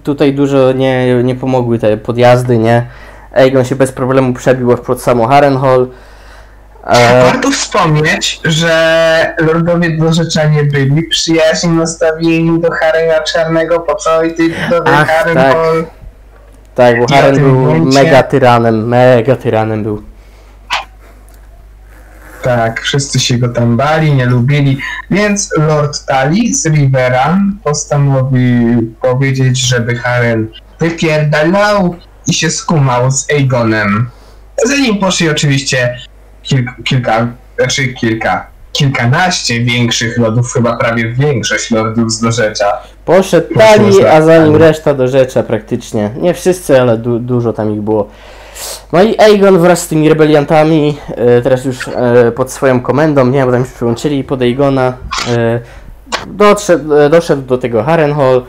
tutaj dużo nie, nie pomogły te podjazdy, nie? Aegon się bez problemu przebił aż pod samo Harrenhal. E, Warto wspomnieć, że lordowie do rzecza nie byli przyjaźnie nastawieni do Haryna Czarnego po całej tej budowie Harrenhal. tak, bo i o Harren tym był momencie- mega tyranem, mega tyranem był. Tak, wszyscy się go tam bali, nie lubili, więc Lord Tali z Riveran postanowił powiedzieć, żeby Haren wypierdalał i się skumał z Aegonem. Zanim poszli oczywiście kilka, kilka, znaczy kilka, kilkanaście większych lordów, chyba prawie większość lordów z Dorzecza. Poszedł Tali, a za nim Tali. reszta do rzecza praktycznie. Nie wszyscy, ale du dużo tam ich było. No i Aegon wraz z tymi rebeliantami, e, teraz już e, pod swoją komendą, nie, bo tam już przyłączyli pod Aegona, e, doszedł, e, doszedł do tego Harrenhal,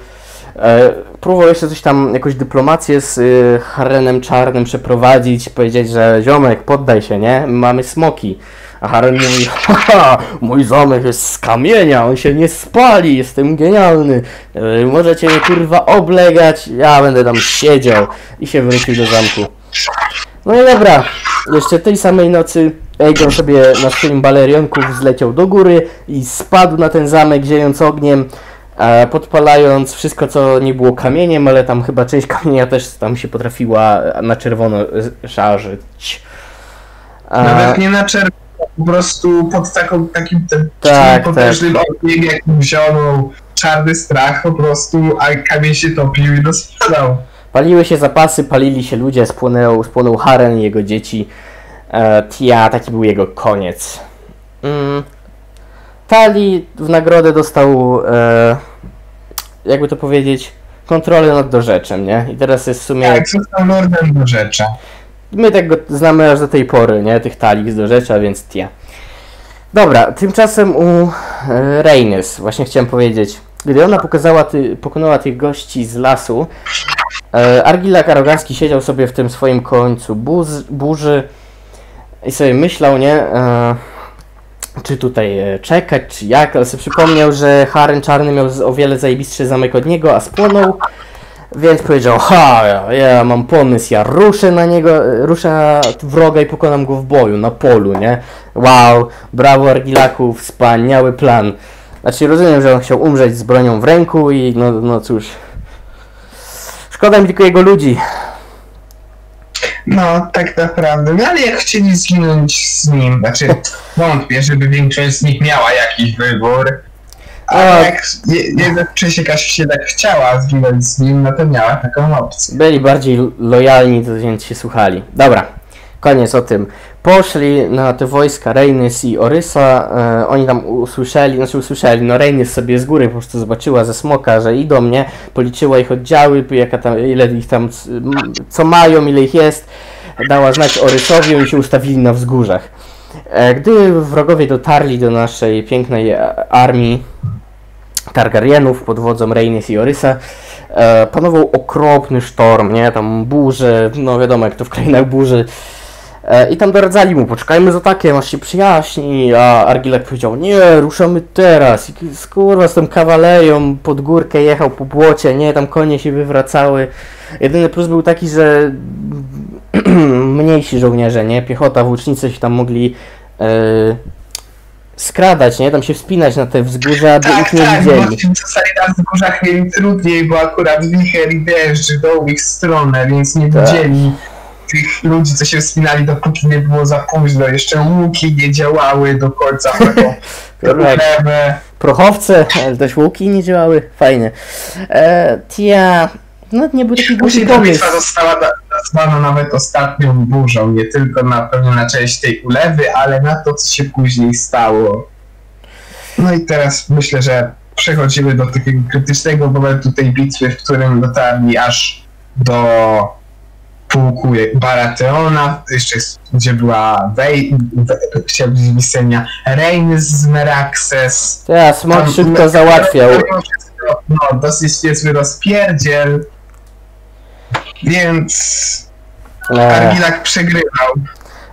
e, próbował jeszcze coś tam, jakąś dyplomację z e, Harrenem Czarnym przeprowadzić, powiedzieć, że ziomek, poddaj się, nie, mamy smoki. A Harren mówi, haha, mój zamek jest z kamienia, on się nie spali, jestem genialny, e, możecie mnie kurwa oblegać, ja będę tam siedział i się wrócił do zamku. No i dobra, jeszcze tej samej nocy Aegon sobie na swoim balerionku wzleciał do góry i spadł na ten zamek, ziejąc ogniem, e, podpalając wszystko, co nie było kamieniem, ale tam chyba część kamienia też tam się potrafiła na czerwono e, szarzyć. E, Nawet nie na czerwono, po prostu pod taką, takim tym Tak, potężnym ogniem, jak wzionął czarny strach po prostu, a kamień się topił i rozpadał. Paliły się zapasy, palili się ludzie, spłonął, spłonął Haren i jego dzieci. E, Tia, taki był jego koniec. Mm. Tali w nagrodę dostał, e, jakby to powiedzieć, kontrolę nad dorzeczem, nie? I teraz jest w sumie... Jak został lordem do rzecza. My tak go znamy aż do tej pory, nie? Tych talii z dorzecza, więc Tia. Dobra, tymczasem u e, Reynes, właśnie chciałem powiedzieć, gdy ona pokazała ty, pokonała tych gości z lasu, e, Argilak arogancki siedział sobie w tym swoim końcu buz, burzy i sobie myślał, nie? E, czy tutaj e, czekać, czy jak, ale sobie przypomniał, że Haren Czarny miał o wiele zajebistszy zamek od niego, a spłonął. Więc powiedział, ha, ja, ja mam pomysł, ja ruszę na niego, ruszę na wroga i pokonam go w boju, na polu, nie? Wow, brawo Argilaku, wspaniały plan. Znaczy rozumiem, że on chciał umrzeć z bronią w ręku i no, no cóż. Szkoda mi tylko jego ludzi. No, tak naprawdę. No ale jak chcieli zginąć z nim, znaczy wątpię, żeby większość z nich miała jakiś wybór. A. Ale jak je- jednak Przesiekaś się tak chciała zginąć z nim, no to miała taką opcję. Byli bardziej lojalni, to więc się słuchali. Dobra, koniec o tym. Poszli na te wojska Reynes i Orysa. E, oni tam usłyszeli, znaczy usłyszeli, no Reynes sobie z góry po prostu zobaczyła ze smoka, że idą, nie? Policzyła ich oddziały, jaka tam, ile ich tam, co mają, ile ich jest. Dała znać Orysowi, oni się ustawili na wzgórzach. E, gdy wrogowie dotarli do naszej pięknej e, armii Targaryenów pod wodzą Reynes i Orysa, e, panował okropny sztorm, nie? Tam burze, no wiadomo jak to w krainach burzy. E, I tam doradzali mu, poczekajmy z atakiem, aż się przyjaśni, a Argilek powiedział, nie, ruszamy teraz. I z tą kawaleją pod górkę jechał po błocie, nie, tam konie się wywracały. Jedyny plus był taki, że mniejsi żołnierze, nie, piechota, włócznicy się tam mogli e, skradać, nie, tam się wspinać na te wzgórza, aby Tak, ich nie tak, widzieli. ci zostali na wzgórzach mieli trudniej, bo akurat wicher i deszcz dał w ich stronę, więc nie Tak. widzieli tych ludzi, co się wspinali, dopóki nie było za późno. Jeszcze łuki nie działały do końca lewę. prochowce, ale też łuki nie działały. Fajnie. E, tia, no nie był taki głupi pomysł. została na- nazwana nawet ostatnią burzą, nie tylko na pewno na część tej ulewy, ale na to, co się później stało. No i teraz myślę, że przechodzimy do takiego krytycznego momentu tej bitwy, w którym dotarli aż do pułku Baratheona, jeszcze jest, gdzie była Wej, We- chciałbym Wisenia, Rhaenys z Meraxes. Ja, smok szybko załatwiał. No, dosyć niezły rozpierdziel. Więc Argilak przegrywał.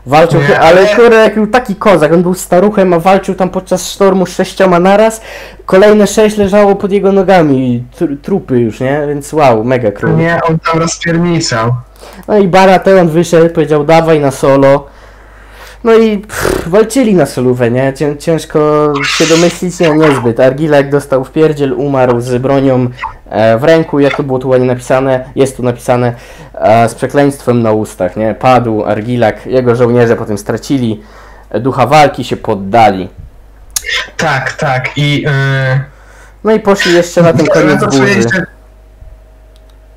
walczył, Nie, ale jak był taki kozak, on był staruchem, a walczył tam podczas sztormu z sześcioma naraz. Kolejne sześć leżało pod jego nogami, tr trupy już, nie? Więc wow, mega król. Nie, on tam rozpierniczał. No i Baratheon wyszedł, powiedział dawaj na solo. No i pff, walczyli na solówę, nie? Cię, ciężko się domyślić, nie, niezbyt. Argilek dostał w pierdziel, umarł z bronią e, w ręku, jak to było tu ładnie napisane, jest tu napisane, e, z przekleństwem na ustach, nie? Padł Argilak, jego żołnierze potem stracili e, ducha walki, się poddali. Tak, tak. I yy, No i poszli jeszcze na ten koniec burzy.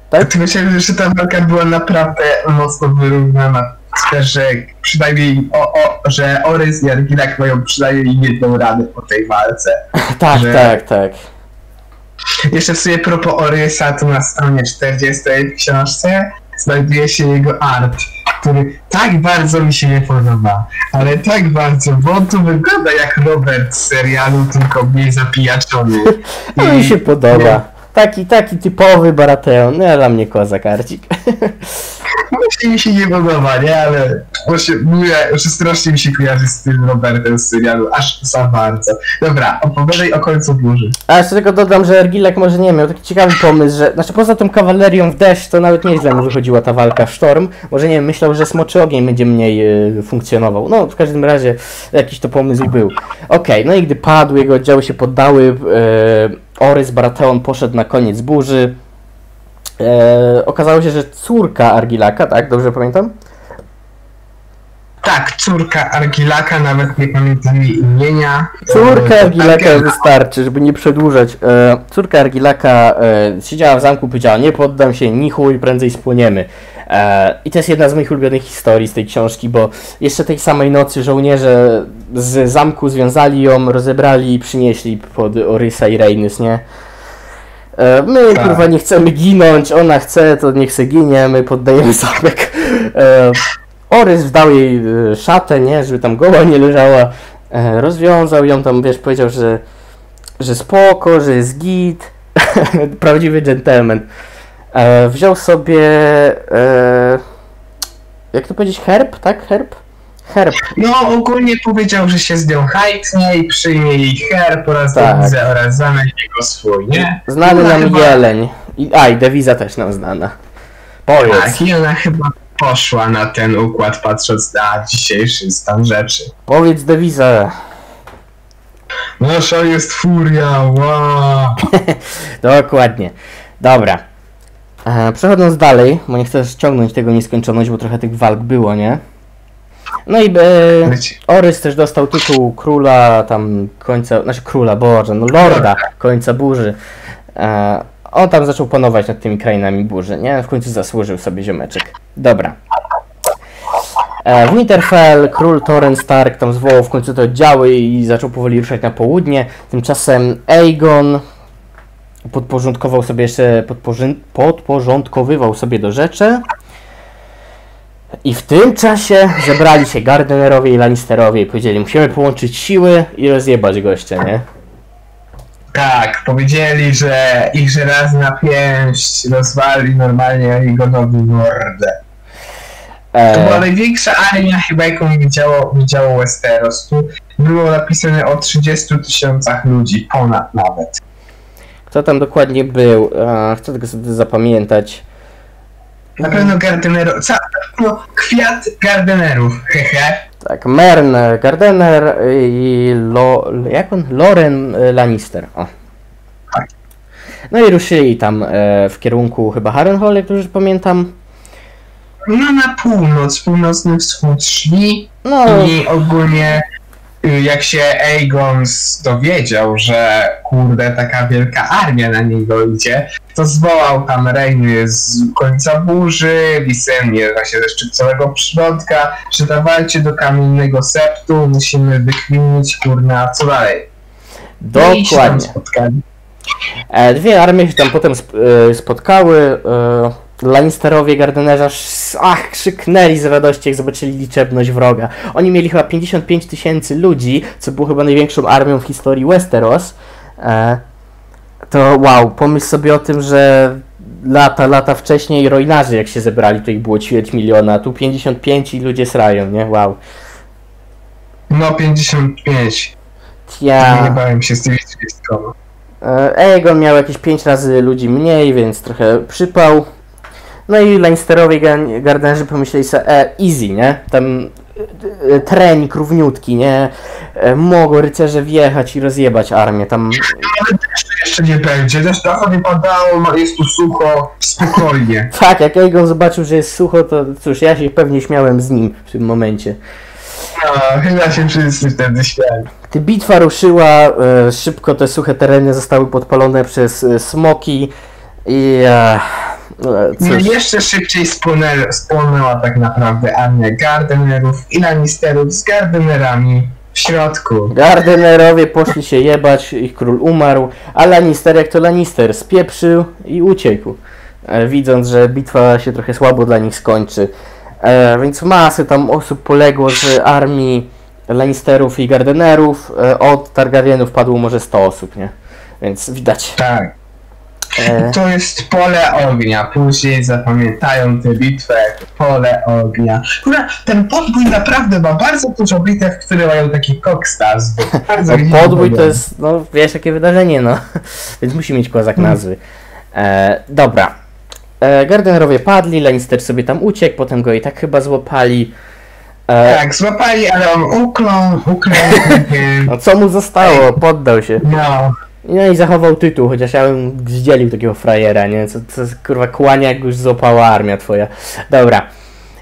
Tak? myślę, że ta walka była naprawdę mocno wyrównana. Że przynajmniej o, o, że Orys i Argilak mają przynajmniej jedną radę po tej walce. Tak, że- tak, tak. Jeszcze sobie propos Orysa, tu na stronie 40 w książce znajduje się jego art, który tak bardzo mi się nie podoba, ale tak bardzo, bo on tu wygląda jak Robert z serialu, tylko mniej zapijaczony. No mi się podoba. Taki, taki typowy Baratheon, no dla mnie kozak Arcik. Właśnie mi się nie podoba, nie, ale właśnie mówię, że strasznie mi się kojarzy z tym Robertem z serialu, aż za bardzo. Dobra, opowiadaj o końcu burzy. A jeszcze tylko dodam, że Ergilek może nie miał taki ciekawy pomysł, że znaczy poza tą kawalerią w deszcz to nawet nieźle mu wychodziła ta walka w sztorm. Może nie wiem, myślał, że smoczy ogień będzie mniej y, funkcjonował. No w każdym razie jakiś to pomysł był. Okej, no i gdy padł, jego oddziały się poddały, y, Orys Baratheon poszedł na koniec burzy. E, okazało się, że córka Argilaka, tak? Dobrze pamiętam? Tak, córka Argilaka, nawet nie pamiętam jej imienia. Córka E, Argilaka Argel- wystarczy, żeby nie przedłużać. E, córka Argilaka e, siedziała w zamku, powiedziała nie poddam się, ni chuj, prędzej spłoniemy. E, I to jest jedna z moich ulubionych historii z tej książki, bo jeszcze tej samej nocy żołnierze z zamku związali ją, rozebrali i przynieśli pod Orysa i Rhaenys, nie? E, my Tak. kurwa nie chcemy ginąć, ona chce, to niech se ginie, my poddajemy zamek. E, Orys wdał jej szatę, nie, żeby tam goła nie leżała. Rozwiązał ją tam, wiesz, powiedział, że, że spoko, że jest git. Prawdziwy gentleman. E, wziął sobie, e, jak to powiedzieć, herb, tak? Herb? Herb. No, ogólnie powiedział, że się z nią hajtnie i przyjmie jej herb oraz Tak. dewizę oraz zamek jego swój, nie? Znany nam chyba- jeleń. I, a, i dewiza też nam znana. Powiedz. Tak, i ona chyba poszła na ten układ, patrząc na dzisiejszy stan rzeczy. Powiedz dewizę. Nasza jest furia, wow. Dokładnie. Dobra. E, przechodząc dalej, bo nie chcę ciągnąć tego nieskończoność, bo trochę tych walk było, nie? No i e. Orys też dostał tytuł króla tam końca, znaczy króla, boże, no lorda końca burzy. E, on tam zaczął panować nad tymi krainami burzy, nie? W końcu zasłużył sobie ziomeczek. Dobra. E, w Winterfell król Torren Stark tam zwołał w końcu te oddziały i zaczął powoli ruszać na południe. Tymczasem Aegon podporządkował sobie jeszcze, podporządkowywał sobie do rzeczy. I w tym czasie zebrali się Gardenerowie i Lannisterowie i powiedzieli, musimy połączyć siły i rozjebać gościa, nie? Tak, powiedzieli, że ich żelazna pięść rozwali normalnie jego nowy mordę. To była E, największa armia chyba jaką widziało, widziało Westeros. Tu było napisane o 30 tysiącach ludzi, ponad nawet. Kto tam dokładnie był? E, chcę tego sobie zapamiętać. Na pewno Gardenerów, ca, no, kwiat Gardenerów, hehe. Tak, Mern Gardener i Lo, jak on? Loren Lannister. O. Tak. No i ruszyli tam e, w kierunku chyba Harrenhal, jak dobrze pamiętam. No na północ, północny wschód szli No, i ogólnie jak się Aegon dowiedział, że kurde, taka wielka armia na niego idzie, to zwołał tam Rejny z końca burzy, Wisemnie właśnie ze szczytcowego przylądka, że dawajcie do kamiennego septu, musimy wykwinić, kurna, co dalej. No Dokładnie. spotkali. E, Dwie armie się tam potem e, spotkały. Lannisterowie, Gardenerze, aż- ach, krzyknęli z radości, jak zobaczyli liczebność wroga. Oni mieli chyba 55 tysięcy ludzi, co było chyba największą armią w historii Westeros. E, To wow, pomyśl sobie o tym, że lata, lata wcześniej Roinarzy jak się zebrali, to ich było ćwierć miliona, tu 55 i ludzie srają, nie? Wow. No 55. Ja... Nie bałem się z tymi 30. E, Aegon miał jakieś 5 razy ludzi mniej, więc trochę przypał. No i Lannisterowie gan- gardenerzy pomyśleli sobie, e, easy, nie? Tam e, e, trening równiutki, nie? E, mogą rycerze wjechać i rozjebać armię, tam... Jeszcze nie będzie, też trochę nie padało, jest tu sucho, spokojnie. Tak, jak Aegon zobaczył, że jest sucho, to cóż, ja się pewnie śmiałem z nim w tym momencie. No, chyba się wszyscy wtedy śmiali. Gdy bitwa ruszyła, szybko te suche tereny zostały podpalone przez smoki i... E, cóż. i jeszcze szybciej spłonęła, spłonęła tak naprawdę armia Gardenerów i Lannisterów z Gardenerami w środku. Gardenerowie poszli się jebać, ich król umarł, a Lannister jak to Lannister spieprzył i uciekł, e, widząc, że bitwa się trochę słabo dla nich skończy. E, więc masy tam osób poległo z armii Lannisterów i Gardenerów, e, od Targaryenów padło może 100 osób, nie? Więc widać. Tak. E, To jest pole ognia. Później zapamiętają tę bitwę jako pole ognia. Kurwa, ten podbój naprawdę ma bardzo dużo bitew, które mają taki kokstas. bo Bardzo no, podbój to jest, no wiesz jakie wydarzenie, no. Więc musi mieć kozak nazwy. E, dobra. E, Gardenerowie padli, Lannister sobie tam uciekł, potem go i tak chyba złapali. E, Tak, złapali, ale on uklął, uklął. No co mu zostało? Poddał się. no. No i zachował tytuł, chociaż ja bym zdzielił takiego frajera, nie? Co, co kurwa kłania, jak już złapała armia twoja. Dobra.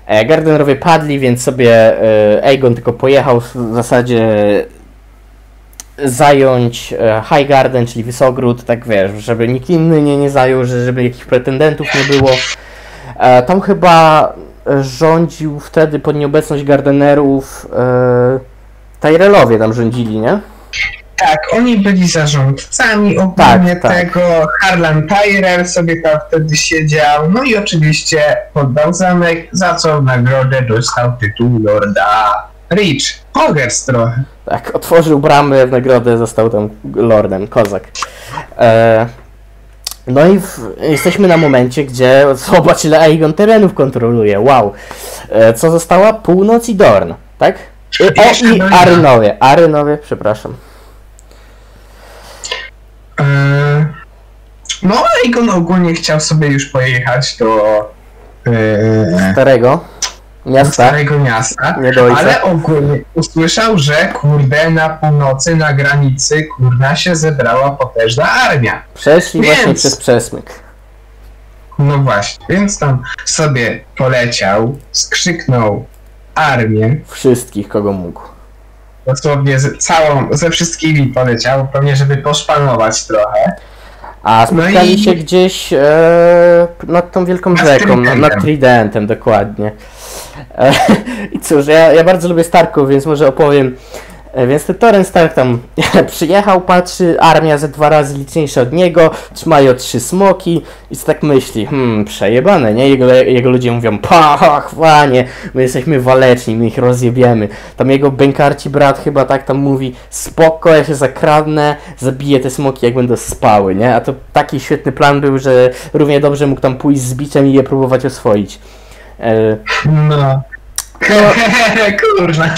E, Gardenerowie padli, więc sobie e, Aegon tylko pojechał w zasadzie zająć e, High Garden, czyli Wysogród, tak wiesz, żeby nikt inny nie, nie zajął, że- żeby jakichś pretendentów nie było. Tam chyba rządził wtedy pod nieobecność Gardenerów e, Tyrelowie tam rządzili, nie? Tak, oni byli zarządcami ogólnie Tak, tak. tego. Harlan Tyrell sobie tam wtedy siedział. No i oczywiście poddał zamek, za co nagrodę dostał tytuł Lorda Rich. Hogers trochę. Tak, otworzył bramy w nagrodę, został tam lordem, kozak. E, no i w, jesteśmy na momencie, gdzie zobacz ile Aegon terenów kontroluje, wow. E, co została? Północ i Dorn, tak? E, o Jeszcze i. Arynowie, Arynowie, przepraszam. Eee, No, Aegon ogólnie chciał sobie już pojechać do eee, Starego do miasta, Starego Miasta, ale ogólnie usłyszał, że kurde na północy, na granicy, kurna się zebrała potężna armia. Przeszli Więc- właśnie przez przesmyk. No właśnie, więc tam sobie poleciał, skrzyknął armię, Wszystkich, kogo mógł. Dosłownie z, całą, ze wszystkimi poleciał, pewnie żeby poszpanować trochę. A No spotkali i- się gdzieś e, nad tą wielką Nad rzeką, no, Tridentem. nad Tridentem, dokładnie. E, I cóż, ja, ja bardzo lubię Starków, więc może opowiem. E, więc ten Toren Stark tam przyjechał, patrzy, armia ze dwa razy liczniejsza od niego, trzymają trzy smoki i co tak myśli, hmm, przejebane, nie? Jego, jego ludzie mówią, pa, chłanie, my jesteśmy waleczni, my ich rozjebiemy. Tam jego bękarci brat chyba tak tam mówi, spoko, ja się zakradnę, zabiję te smoki jak będą spały, nie? A to taki świetny plan był, że równie dobrze mógł tam pójść z biczem i je próbować oswoić. E, No. No. Kurna.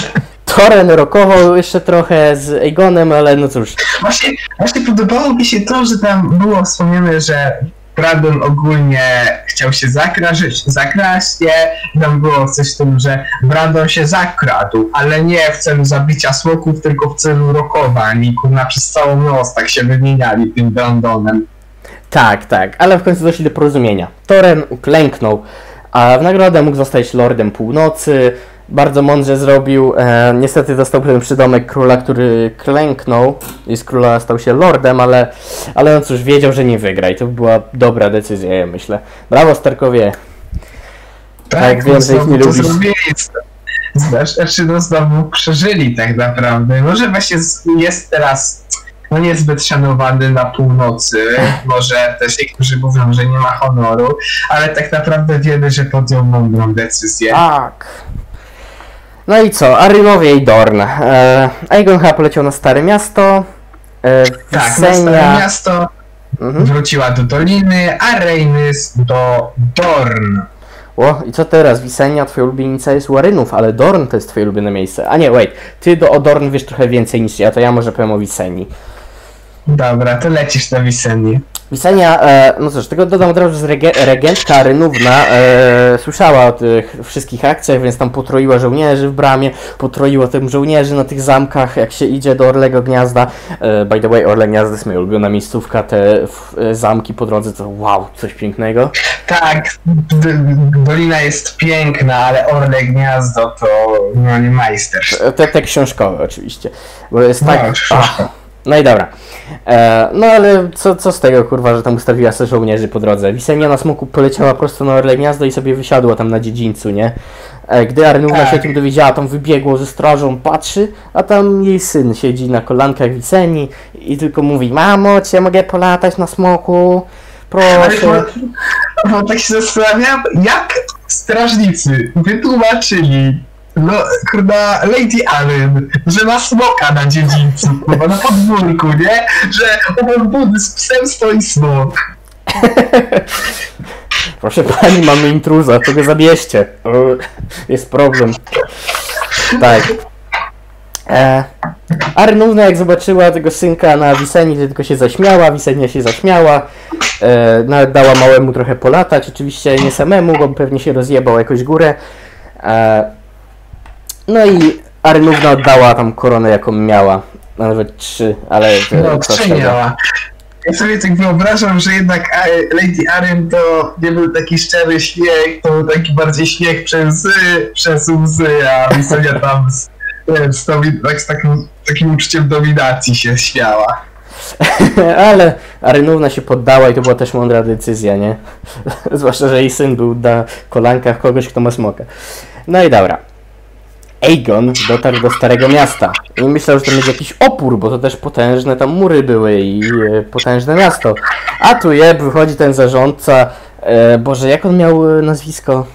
Toren rokował jeszcze trochę z Aegonem, ale no cóż, Właśnie, właśnie podobało mi się to, że tam było wspomniane, że Brandon ogólnie chciał się zakraść, zakraść, nie? Tam było coś w tym, że Brandon się zakradł, ale nie w celu zabicia smoków, tylko w celu rokowań i kurna przez całą noc tak się wymieniali tym Brandonem. tak, tak, ale w końcu doszli do porozumienia. Toren uklęknął, a w nagrodę mógł zostać Lordem Północy, bardzo mądrze zrobił. E, niestety dostał ten przydomek króla, który klęknął i z króla stał się lordem, ale, ale on cóż, wiedział, że nie wygra i to była dobra decyzja, ja myślę. Brawo, Starkowie. Tak, wiem, że ich nie lubisz. zrobili. Znaczy, no znowu przeżyli tak naprawdę. Może właśnie jest teraz no niezbyt szanowany na północy. Może też niektórzy mówią, że nie ma honoru, ale tak naprawdę wiemy, że podjął mądrą decyzję. Tak. No i co? Arynowie i Dorn. E, Aegon chyba poleciał na Stare Miasto. E, tak, na Stare Miasto Mhm. wróciła do Doliny, a Rhaenys do Dorn. O, i co teraz? Wisenia, twoja ulubienica jest Warynów, ale Dorn to jest twoje ulubione miejsce. A nie, wait, ty do o Dorn wiesz trochę więcej niż ja, to ja może powiem o Wisenii. Dobra, to lecisz na Wisenię. Wisenia, e, no cóż, tego dodam od razu, że rege, regentka Rynówna e, słyszała o tych wszystkich akcjach, więc tam potroiła żołnierzy w bramie, potroiła tym żołnierzy na tych zamkach, jak się idzie do Orlego Gniazda. E, by the way, Orle Gniazdo jest moja ulubiona miejscówka, te f, e, zamki po drodze to wow, coś pięknego. Tak, Dolina jest piękna, ale Orle Gniazdo to no nie majster. E, Te, te książkowe oczywiście, bo jest tak... No, książkowe. No i dobra. E, no ale co, co z tego kurwa, że tam ustawiła sobie żołnierzy po drodze? Wisenia na smoku poleciała prosto na Orle Gniazdo i sobie wysiadła tam na dziedzińcu, nie? E, gdy Arnówna Tak. się o tym dowiedziała, tam wybiegło ze strażą, patrzy, a tam jej syn siedzi na kolankach Wiseni i tylko mówi Mamo, ja mogę polatać na smoku? Proszę. bo tak się zastanawiam, jak strażnicy wytłumaczyli no, kurwa, Lady Allen, że ma smoka na dziedzińcu, kurwa, na podwórku, nie? Że obok budy z psem stoi smok. Proszę pani, mamy intruza, to go zabierzcie. Jest problem. Tak. E, Arnówna jak zobaczyła tego synka na Wiseni, tylko się zaśmiała, Wisenia się zaśmiała, e, nawet dała małemu trochę polatać, oczywiście nie samemu, bo pewnie się rozjebał jakąś górę. E, no i Arnówna oddała tam koronę jaką miała, nawet trzy, ale to, No, to trzy miała. Ja sobie tak wyobrażam, że jednak e, Lady Arryn to nie był taki szczery śmiech, to był taki bardziej śmiech przez, przez łzy, a Wisonia tam z, wiem, z, tak, z takim, takim uczuciem dominacji się śmiała. Ale Arynówna się poddała i to była też mądra decyzja, nie? Zwłaszcza, że jej syn był na kolankach kogoś, kto ma smoka. No i dobra. Aegon dotarł do Starego Miasta i myślał, że to będzie jakiś opór, bo to też potężne tam mury były i e, potężne miasto. A tu je, wychodzi ten zarządca, e, Boże, jak on miał e, nazwisko?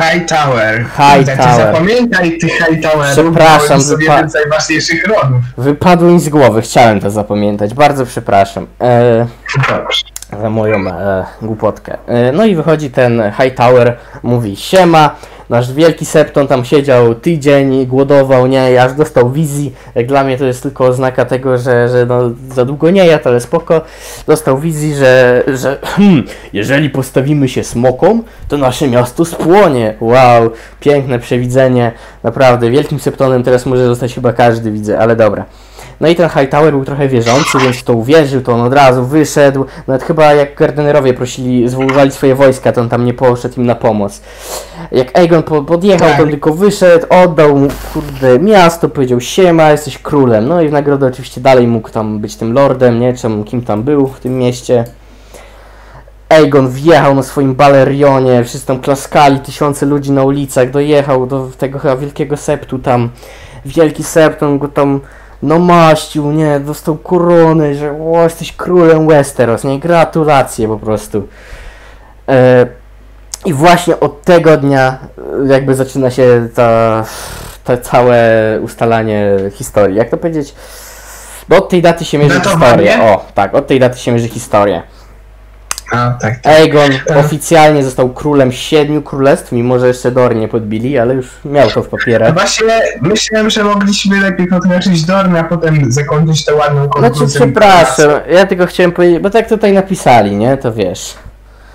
High Tower. High Tak, Tower. Zapamiętaj tych High Towerów, Przepraszam, bo są wypa- jeden z najważniejszych rodów. Wypadło mi z głowy, chciałem to zapamiętać, bardzo przepraszam. E, Dobrze. za moją e, głupotkę. E, no i wychodzi ten Hightower, mówi siema, nasz wielki septon tam siedział tydzień, głodował, nie, aż dostał wizji. Dla mnie to jest tylko oznaka tego, że, że no, za długo nie jadł, ale spoko. Dostał wizji, że, że hmm, jeżeli postawimy się smokom, to nasze miasto spłonie. Wow, piękne przewidzenie, naprawdę. Wielkim septonem teraz może zostać chyba każdy, widzę, ale dobra. No i ten Hightower był trochę wierzący, więc to uwierzył, to on od razu wyszedł. Nawet chyba jak Gardenerowie prosili, zwoływali swoje wojska, to on tam nie poszedł im na pomoc. Jak Aegon po, podjechał, Tak. to on tylko wyszedł, oddał mu, kurde, miasto, powiedział siema, jesteś królem. No i w nagrodę oczywiście dalej mógł tam być tym lordem, nie, tam kim tam był w tym mieście. Aegon wjechał na swoim balerionie, wszyscy tam klaskali, tysiące ludzi na ulicach, dojechał do tego chyba wielkiego septu tam. Wielki sept, on go tam namaścił, nie, dostał koronę, że o, jesteś królem Westeros, nie, gratulacje po prostu. E, I właśnie od tego dnia e, jakby zaczyna się ta, to całe ustalanie historii. Jak to powiedzieć? Bo od tej daty się mierzy Datowanie? historia. O, tak, od tej daty się mierzy historia. A, tak. Aegon E. oficjalnie został królem siedmiu królestw, mimo że jeszcze Dor nie podbili, ale już miał to w papierach. Właśnie myślałem, że mogliśmy lepiej podkreślić Dorn, a potem zakończyć tę ładną Znaczy, konkluzją. przepraszam, ja tylko chciałem powiedzieć, bo tak tutaj napisali, nie? To wiesz.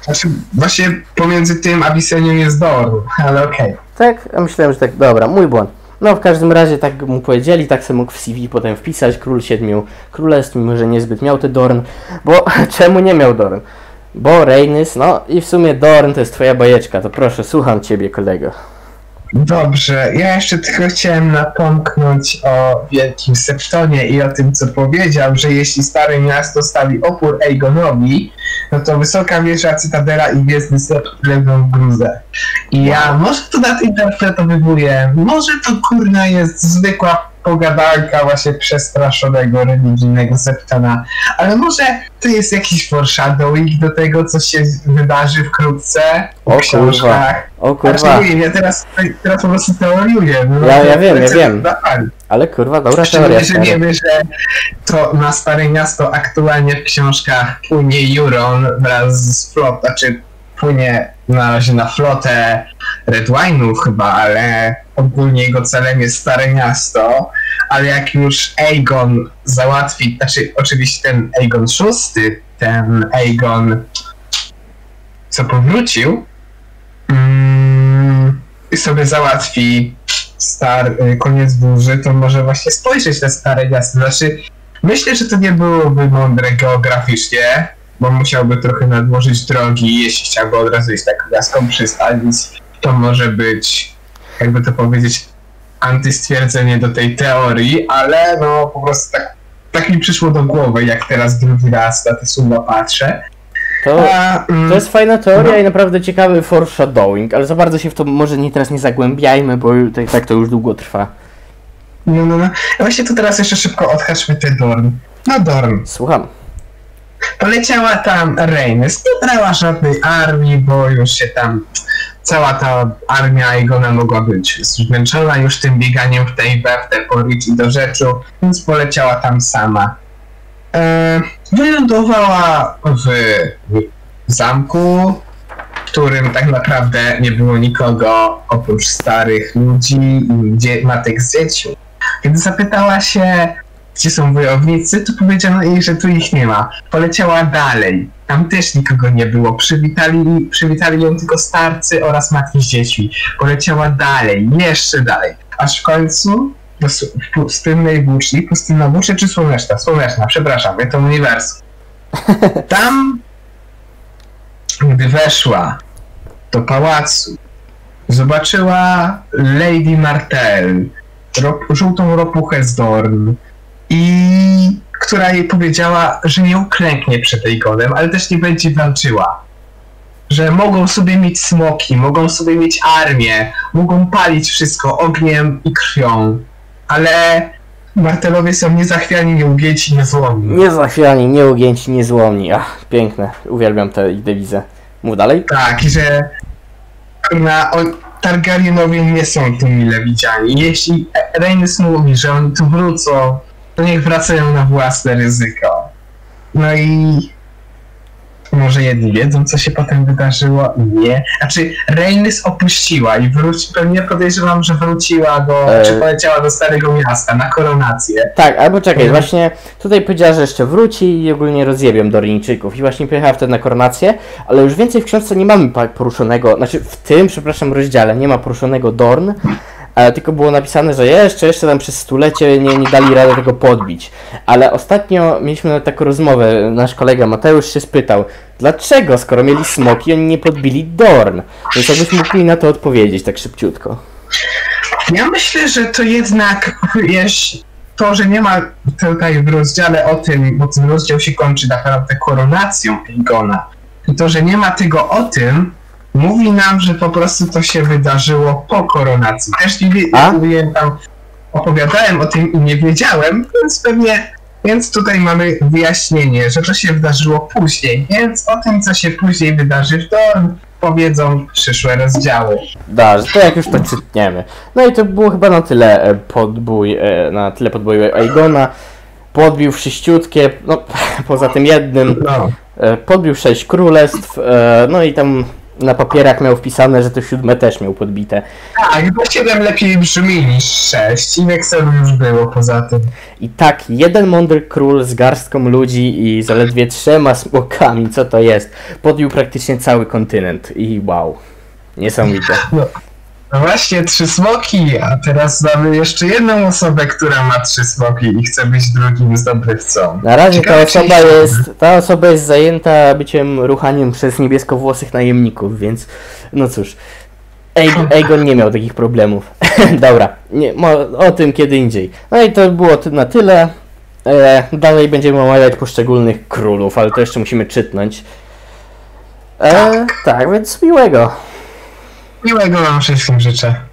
Znaczy, właśnie pomiędzy tym a jest Dorn, ale okej. Tak? Ja myślałem, że tak, dobra, mój błąd. No w każdym razie tak mu powiedzieli, tak sobie mógł w CV potem wpisać król siedmiu królestw, mimo że niezbyt miał te Dorn, bo czemu nie miał Dorn? Bo Rhaenys, no i w sumie Dorn to jest twoja bajeczka, to proszę, słucham ciebie kolego. Dobrze, ja jeszcze tylko chciałem napomknąć o Wielkim Septonie i o tym, co powiedział, że jeśli Stare Miasto stawi opór Aegonowi, no to Wysoka Wieża, Cytadela i Gwiezdny Sept leżą w gruzę. I ja może to na to interpretowywuję, może to kurna jest zwykła pogadanka właśnie przestraszonego religijnego Septona, ale może to jest jakiś foreshadowing do tego, co się wydarzy wkrótce w O kurwa. książkach. O kurwa, Znaczy, nie, ja teraz, teraz po prostu teoriuję. No, Ja- ja wiem, ja wiem. ale kurwa, dobra teoria. Szczególnie, że wiemy, że to na Stare Miasto aktualnie w książkach płynie Juron wraz z flot, znaczy płynie na razie na flotę Red Wine'ów chyba, ale ogólnie jego celem jest Stare Miasto, ale jak już Aegon załatwi, znaczy oczywiście ten Aegon VI, ten Aegon co powrócił, mm, i sobie załatwi star, y, koniec burzy, to może właśnie spojrzeć na stare miasto. Znaczy, myślę, że to nie byłoby mądre geograficznie, bo musiałby trochę nadłożyć drogi, jeśli chciałby od razu iść tak gwiazdką przystań, więc to może być, jakby to powiedzieć, antystwierdzenie do tej teorii, ale no po prostu tak, tak mi przyszło do głowy, jak teraz drugi raz na te suma patrzę. To, to jest fajna teoria No. i naprawdę ciekawy foreshadowing, ale za bardzo się w to może nie teraz nie zagłębiajmy, bo tak, tak to już długo trwa. No, no, no. Właśnie to teraz jeszcze szybko odhaczmy te Dorn. No Dorn. Słucham. Poleciała tam Reynes. Nie brała żadnej armii, bo już się tam cała ta armia Aegona mogła być zmęczona już tym bieganiem w tej we, w te po i do rzeczu, więc poleciała tam sama. E, wylądowała w, w zamku, w którym tak naprawdę nie było nikogo oprócz starych ludzi i matek z dziećmi. Kiedy zapytała się, gdzie są wojownicy, to powiedziano jej, że tu ich nie ma. Poleciała dalej. Tam też nikogo nie było. Przywitali, przywitali ją tylko starcy oraz matki z dziećmi. Poleciała dalej, jeszcze dalej. Aż w końcu do s- w pustynnej włóczni, pustynna włócznia czy słoneczna? Słoneczna, przepraszam, ja to uniwersum. Tam, gdy weszła do pałacu, zobaczyła Lady Martell, ro, żółtą ropuchę z Dorn, i która jej powiedziała, że nie uklęknie przed Aegonem, ale też nie będzie walczyła. Że mogą sobie mieć smoki, mogą sobie mieć armię, mogą palić wszystko ogniem i krwią, ale Martelowie są niezachwiani, nieugięci, niezłomni. Niezachwiani, nieugięci, niezłomni. Ach, piękne. Uwielbiam tę dewizę. Mów dalej. Tak, i że na, on, Targaryenowie nie są tu mile widziani. Jeśli Rhaenys mówi, że oni tu wrócą, to niech wracają na własne ryzyko. No i może jedni wiedzą, co się potem wydarzyło, nie. Znaczy, Rhaenys opuściła i wróci, pewnie podejrzewam, że wróciła do, E. czy poleciała do Starego Miasta na koronację. Tak, albo czekaj, Mhm. właśnie tutaj powiedziała, że jeszcze wróci i ogólnie rozjebią Doryńczyków. I właśnie pojechała wtedy na koronację, ale już więcej w książce nie mamy poruszonego, znaczy w tym, przepraszam, rozdziale nie ma poruszonego Dorn, ale tylko było napisane, że jeszcze, jeszcze tam przez stulecie nie, nie dali rady tego podbić. Ale ostatnio mieliśmy nawet taką rozmowę, nasz kolega Mateusz się spytał, dlaczego, skoro mieli smoki, oni nie podbili Dorn? Więc jakbyś mógł mi na to odpowiedzieć tak szybciutko. Ja myślę, że to jednak wiesz, to, że nie ma tutaj w rozdziale o tym, bo ten rozdział się kończy naprawdę koronacją Aegona. I to, że nie ma tego o tym, mówi nam, że po prostu to się wydarzyło po koronacji. Też nie wie, A? jak mówiłem tam, opowiadałem o tym i nie wiedziałem, więc pewnie, więc tutaj mamy wyjaśnienie, że to się wydarzyło później, więc o tym, co się później wydarzy w Dorn, powiedzą przyszłe rozdziały. Da, że to jak już to czytniemy. No i to było chyba na tyle e, podbój, e, na tyle podboju Aegona. Podbił wszyściutkie, no poza tym jednym, No. e, podbił sześć królestw, no i tam na papierach miał wpisane, że to siódme też miał podbite. Tak, bo 7 lepiej brzmi niż 6 i Wexelu już było poza tym. I tak, jeden mądry król z garstką ludzi i zaledwie trzema smokami, co to jest, podbił praktycznie cały kontynent i wow, niesamowite. No właśnie, trzy smoki, a teraz mamy jeszcze jedną osobę, która ma trzy smoki i chce być drugim zdobywcą. Na razie ta Ciekawe, czy osoba jest, ta osoba jest zajęta byciem ruchaniem przez niebieskowłosych najemników, więc no cóż. Egon nie miał takich problemów. Dobra, nie, o tym kiedy indziej. No i to było na tyle. E, dalej będziemy omawiać poszczególnych królów, ale to jeszcze musimy czytnąć. E, tak, więc miłego. Miłego wam wszystkim życzę.